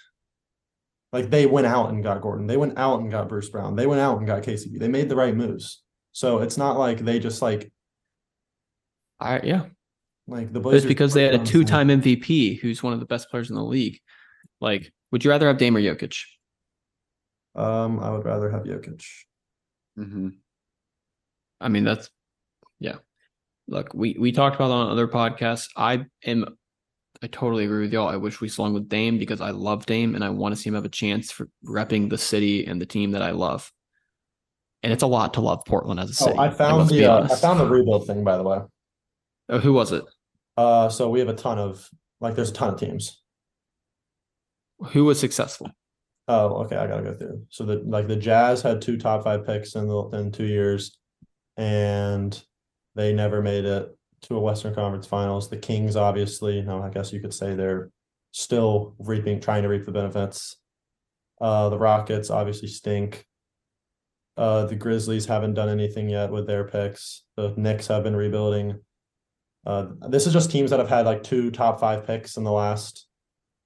[SPEAKER 1] like they went out and got Gordon. They went out and got Bruce Brown. They went out and got KCP. They made the right moves. So it's not like they just like
[SPEAKER 3] I yeah.
[SPEAKER 1] like the
[SPEAKER 3] But
[SPEAKER 1] Blazers.
[SPEAKER 3] it's because they had a
[SPEAKER 1] put it on
[SPEAKER 3] two-time MVP who's one of the best players in the league. Like, would you rather have Dame or Jokic?
[SPEAKER 1] Um, I would rather have Jokic.
[SPEAKER 2] hmm
[SPEAKER 3] I mean, that's yeah. Look, we we talked about it on other podcasts. I am I totally agree with y'all. I wish we swung with Dame because I love Dame and I want to see him have a chance for repping the city and the team that I love. And it's a lot to love Portland as a city.
[SPEAKER 1] Oh, I found
[SPEAKER 3] let's
[SPEAKER 1] the uh, I found the rebuild thing by the way.
[SPEAKER 3] Oh, who was it?
[SPEAKER 1] Uh, so we have a ton of like there's a ton of teams.
[SPEAKER 3] Who was successful?
[SPEAKER 1] Oh, okay. I gotta go through. So the like the Jazz had two top five picks in the in two years, and they never made it to a Western Conference Finals. The Kings, obviously, no, I guess you could say they're still reaping, trying to reap the benefits. Uh, the Rockets obviously stink. Uh, the Grizzlies haven't done anything yet with their picks. The Knicks have been rebuilding. Uh, this is just teams that have had like two top five picks in the last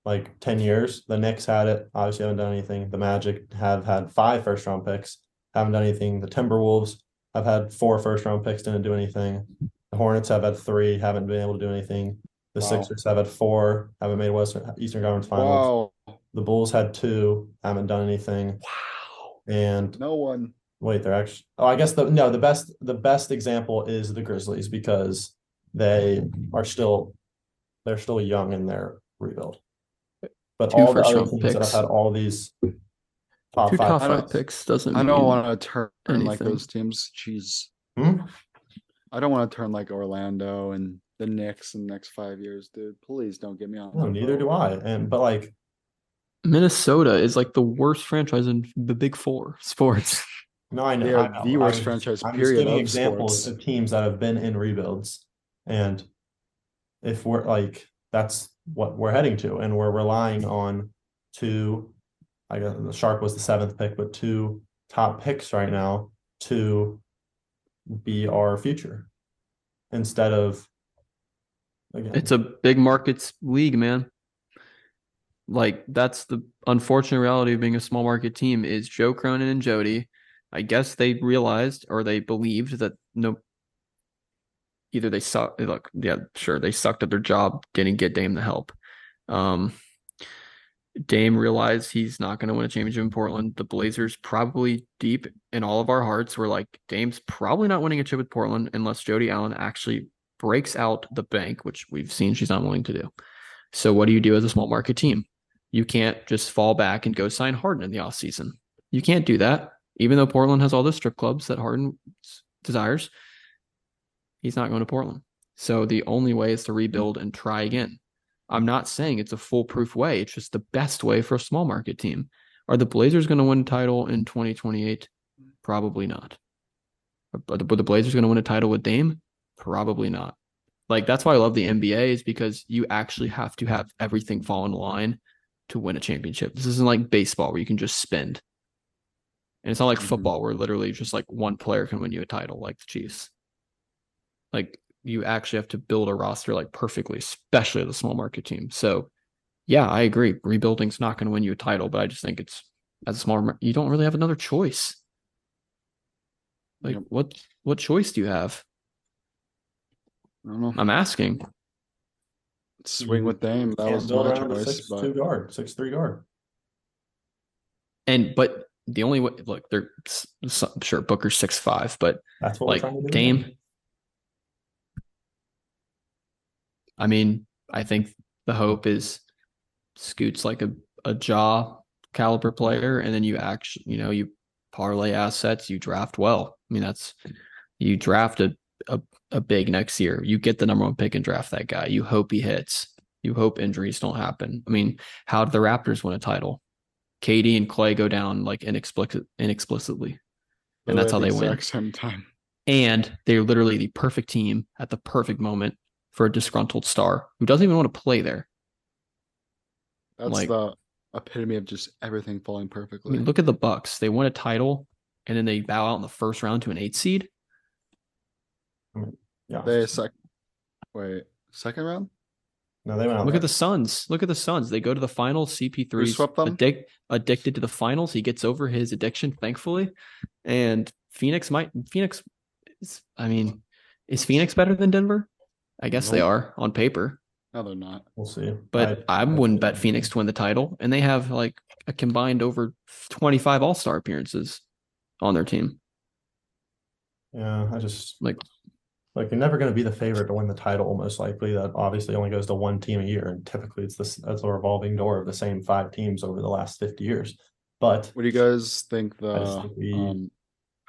[SPEAKER 1] like 10 years. The Knicks had it, obviously haven't done anything. The Magic have had five first round picks, haven't done anything. The Timberwolves have had four first round picks, didn't do anything. The Hornets have had three, haven't been able to do anything. The
[SPEAKER 2] Wow.
[SPEAKER 1] Sixers have had four, haven't made Western Eastern Conference Finals.
[SPEAKER 2] Wow.
[SPEAKER 1] The Bulls had two, haven't done anything.
[SPEAKER 3] Wow.
[SPEAKER 1] And
[SPEAKER 2] No one.
[SPEAKER 1] wait, they're actually oh, I guess the no, the best the best example is the Grizzlies because they are still they're still young in their rebuild. But
[SPEAKER 3] Two
[SPEAKER 1] all the
[SPEAKER 3] first
[SPEAKER 1] other
[SPEAKER 3] round
[SPEAKER 1] teams that have had all these top
[SPEAKER 3] Two
[SPEAKER 1] five,
[SPEAKER 3] top
[SPEAKER 2] I
[SPEAKER 3] five picks doesn't.
[SPEAKER 2] I don't
[SPEAKER 3] mean-
[SPEAKER 2] want to turn like
[SPEAKER 3] anything.
[SPEAKER 2] those teams. Jeez.
[SPEAKER 1] Hmm?
[SPEAKER 2] I don't want to turn like Orlando and the Knicks in the next five years, dude. Please don't get me on.
[SPEAKER 1] No, neither do I. And but like
[SPEAKER 3] Minnesota is like the worst franchise in the Big Four sports. *laughs*
[SPEAKER 1] no, I know
[SPEAKER 2] They are
[SPEAKER 1] I know.
[SPEAKER 2] the
[SPEAKER 1] I
[SPEAKER 2] worst franchise,
[SPEAKER 1] I'm just
[SPEAKER 2] period,
[SPEAKER 1] giving
[SPEAKER 2] of
[SPEAKER 1] examples
[SPEAKER 2] sports.
[SPEAKER 1] of teams that have been in rebuilds, and if we're like that's what we're heading to, and we're relying on two. I guess the Sharpe was the seventh pick, but two top picks right now to be our future instead of. Again,
[SPEAKER 3] It's a big markets league, man. Like that's the unfortunate reality of being a small market team is Joe Cronin and Jody. I guess they realized or they believed that no either they suck. Look, yeah, sure, they sucked at their job, didn't get Dame the help. Um, Dame realized he's not going to win a championship in Portland. The Blazers probably deep in all of our hearts were like, Dame's probably not winning a chip with Portland unless Jody Allen actually breaks out the bank, which we've seen she's not willing to do. So what do you do as a small market team? You can't just fall back and go sign Harden in the offseason. You can't do that. Even though Portland has all the strip clubs that Harden desires, he's not going to Portland. So the only way is to rebuild and try again. I'm not saying it's a foolproof way. It's just the best way for a small market team. Are the Blazers going to win a title in 2028? Probably not. But the, the Blazers going to win a title with Dame? Probably not. Like that's why I love the NBA is because you actually have to have everything fall in line to win a championship. This isn't like baseball where you can just spend. And it's not like
[SPEAKER 2] Mhm.
[SPEAKER 3] football where literally just like one player can win you a title like the Chiefs. Like you actually have to build a roster like perfectly, especially as a small market team. So yeah, I agree. Rebuilding's not going to win you a title, but I just think it's as a small you don't really have another choice. Like
[SPEAKER 2] Yep.
[SPEAKER 3] what what choice do you have?
[SPEAKER 2] I don't know.
[SPEAKER 3] I'm asking.
[SPEAKER 2] Swing with Dame. That was my
[SPEAKER 1] around a
[SPEAKER 2] choice.
[SPEAKER 1] six
[SPEAKER 2] But
[SPEAKER 1] two guard, six three guard.
[SPEAKER 3] And but the only way look, they're s- s- sure Booker's six five, but
[SPEAKER 1] That's what
[SPEAKER 3] like
[SPEAKER 1] we're trying to do.
[SPEAKER 3] Dame. I mean, I think the hope is Scoot's like a, a Ja caliber player, and then you actually, you know, you parlay assets, you draft well. I mean, that's you draft a, a, a big next year. You get the number one pick and draft that guy. You hope he hits. You hope injuries don't happen. I mean, how did the Raptors win a title? KD and Klay go down like inexplicit inexplicitly. And that's how they win.
[SPEAKER 2] Same time.
[SPEAKER 3] And they're literally the perfect team at the perfect moment for a disgruntled star who doesn't even want to play there.
[SPEAKER 2] That's
[SPEAKER 3] Like-
[SPEAKER 2] the epitome of just everything falling perfectly.
[SPEAKER 3] I
[SPEAKER 2] perfectly.
[SPEAKER 3] mean, look at the Bucks. They won a title and then they bow out in the first round to an eight seed.
[SPEAKER 1] Mm, yeah.
[SPEAKER 2] they sec. Wait, second round?
[SPEAKER 1] No, they went out.
[SPEAKER 3] Look
[SPEAKER 1] there.
[SPEAKER 3] at the Suns. Look at the Suns. They go to the finals. CP3 's
[SPEAKER 2] swept them?
[SPEAKER 3] addic- addicted to the finals. He gets over his addiction, thankfully. And Phoenix might Phoenix is, I mean, is Phoenix better than Denver? I guess they are on paper.
[SPEAKER 2] No, they're not.
[SPEAKER 1] We'll see.
[SPEAKER 3] But I, wouldn't bet Phoenix to win the title. And they have like a combined over 25 all star appearances on their team.
[SPEAKER 1] Yeah, I just
[SPEAKER 3] Like-
[SPEAKER 1] like you're never going to be the favorite to win the title. Most likely, that obviously only goes to one team a year, and typically it's this that's a revolving door of the same five teams over the last fifty years. But
[SPEAKER 2] What do you guys think the
[SPEAKER 1] think we-
[SPEAKER 2] um,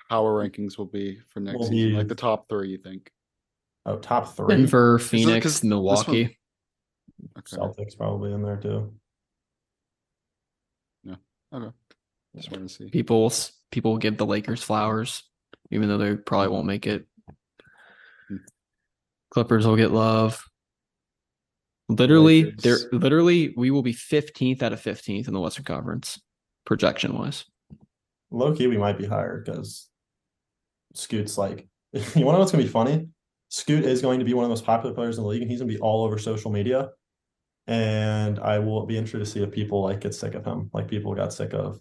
[SPEAKER 2] power rankings will be for next
[SPEAKER 1] Will
[SPEAKER 2] season?
[SPEAKER 1] be-
[SPEAKER 2] Like the top three, you think?
[SPEAKER 1] Oh, top three,
[SPEAKER 3] Denver,
[SPEAKER 2] 'cause
[SPEAKER 3] Phoenix,
[SPEAKER 2] this one-
[SPEAKER 3] Milwaukee.
[SPEAKER 2] Okay.
[SPEAKER 1] Celtics probably in there too. Yeah.
[SPEAKER 2] Okay. Just want to see.
[SPEAKER 3] People will s- people will give the Lakers flowers, even though they probably won't make it.
[SPEAKER 2] Hmm.
[SPEAKER 3] Clippers will get love. Literally, they're
[SPEAKER 2] Lakers.
[SPEAKER 3] literally we will be 15th out of 15th in the Western Conference, projection wise.
[SPEAKER 1] Low key, we might be higher because Scoot's like, *laughs* you want to know what's gonna be funny? Scoot is going to be one of the most popular players in the league, and he's gonna be all over social media. And I will be interested to see if people like get sick of him, like people got sick of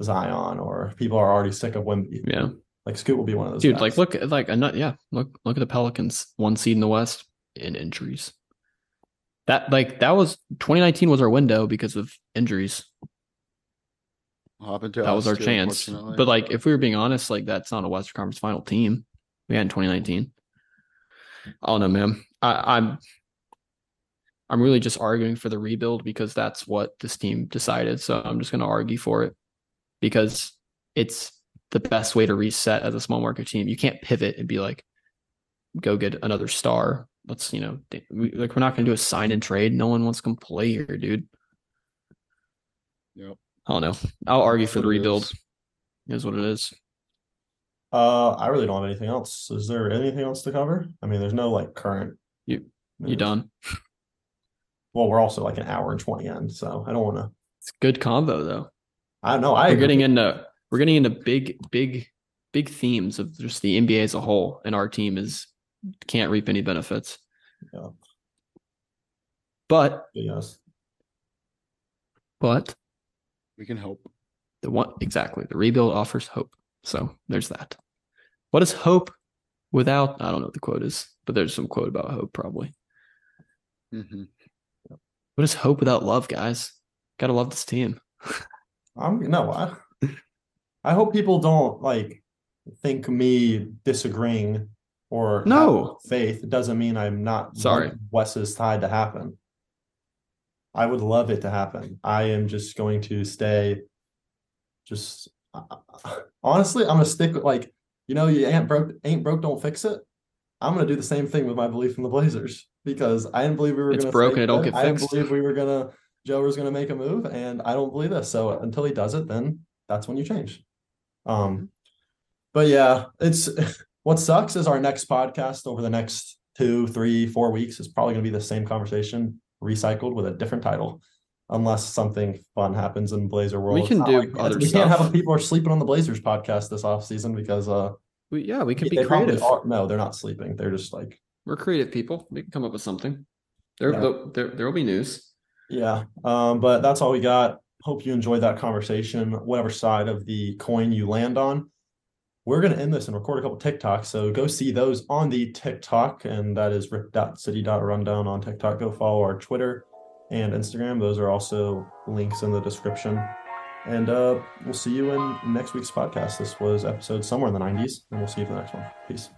[SPEAKER 1] Zion, or people are already sick of Wemby.
[SPEAKER 3] Yeah.
[SPEAKER 1] like Scoot will be one of those.
[SPEAKER 3] Dude,
[SPEAKER 1] guys.
[SPEAKER 3] like look at like I'm not yeah, look look at the Pelicans, one seed in the West in injuries. That like that was 2019 was our window because of injuries.
[SPEAKER 2] Hop into
[SPEAKER 3] That was our
[SPEAKER 2] too,
[SPEAKER 3] chance. But like if we were being honest, like that's not a Western Conference final team we had in 2019. I don't know, man. I, I'm I'm really just arguing for the rebuild because that's what this team decided. So I'm just gonna argue for it because it's the best way to reset as a small market team. You can't pivot and be like, go get another star. Let's, you know, we, like we're not gonna do a sign and trade. No one wants to come play here, dude.
[SPEAKER 2] Yep.
[SPEAKER 3] I don't know. I'll argue for the rebuild.
[SPEAKER 2] is.
[SPEAKER 3] Is what it is.
[SPEAKER 1] Uh, I really don't have anything else. Is there anything else to cover? I mean, there's no like current.
[SPEAKER 3] You- You done?
[SPEAKER 1] Well, we're also like an hour and twenty in, so I don't want to.
[SPEAKER 3] It's good combo though.
[SPEAKER 1] I don't know. I
[SPEAKER 3] we're
[SPEAKER 1] agree.
[SPEAKER 3] getting into we're getting into big, big, big themes of just the NBA as a whole, and our team is can't reap any benefits.
[SPEAKER 1] Yeah.
[SPEAKER 3] But
[SPEAKER 1] Yes.
[SPEAKER 3] but
[SPEAKER 2] we can hope.
[SPEAKER 3] the one exactly the rebuild offers hope. So there's that. What is hope without I don't know what the quote is, but there's some quote about hope probably.
[SPEAKER 2] Mhm.
[SPEAKER 3] What is hope without love, guys? Gotta love this team. *laughs*
[SPEAKER 1] I'm no, I, I hope people don't like think me disagreeing or
[SPEAKER 3] No.
[SPEAKER 1] faith. It doesn't mean I'm not
[SPEAKER 3] Sorry.
[SPEAKER 1] wanting Wes's tide to happen. I would love it to happen. I am just going to stay. Just *laughs* honestly, I'm gonna stick with like you know you ain't broke ain't broke don't fix it. I'm gonna do the same thing with my belief in the Blazers because I didn't believe we were
[SPEAKER 3] It's
[SPEAKER 1] gonna
[SPEAKER 3] broken, it don't get
[SPEAKER 1] I didn't believe we were gonna Joe was gonna make a move, and I don't believe this. So until he does it, then that's when you change. Um, but yeah, it's *laughs* what sucks is our next podcast over the next two, three, four weeks is probably gonna be the same conversation recycled with a different title. Unless something fun happens in Blazer world.
[SPEAKER 3] We can do
[SPEAKER 1] like-
[SPEAKER 3] other
[SPEAKER 1] We can't have people are sleeping on the Blazers podcast this off season because uh
[SPEAKER 3] We, yeah, we can be creative.
[SPEAKER 1] are- no, they're not sleeping. They're just like
[SPEAKER 3] We're creative people. We can come up with something. There,
[SPEAKER 1] Yeah.
[SPEAKER 3] there, there, will be news.
[SPEAKER 1] Yeah, um, but that's all we got. Hope you enjoyed that conversation, whatever side of the coin you land on. We're gonna end this and record a couple TikToks, so go see those on the TikTok, and that is rip.city.rundown on TikTok. Go follow our Twitter and Instagram. Those are also links in the description. And uh, we'll see you in next week's podcast. This was episode somewhere in the 90s, and we'll see you for the next one. Peace.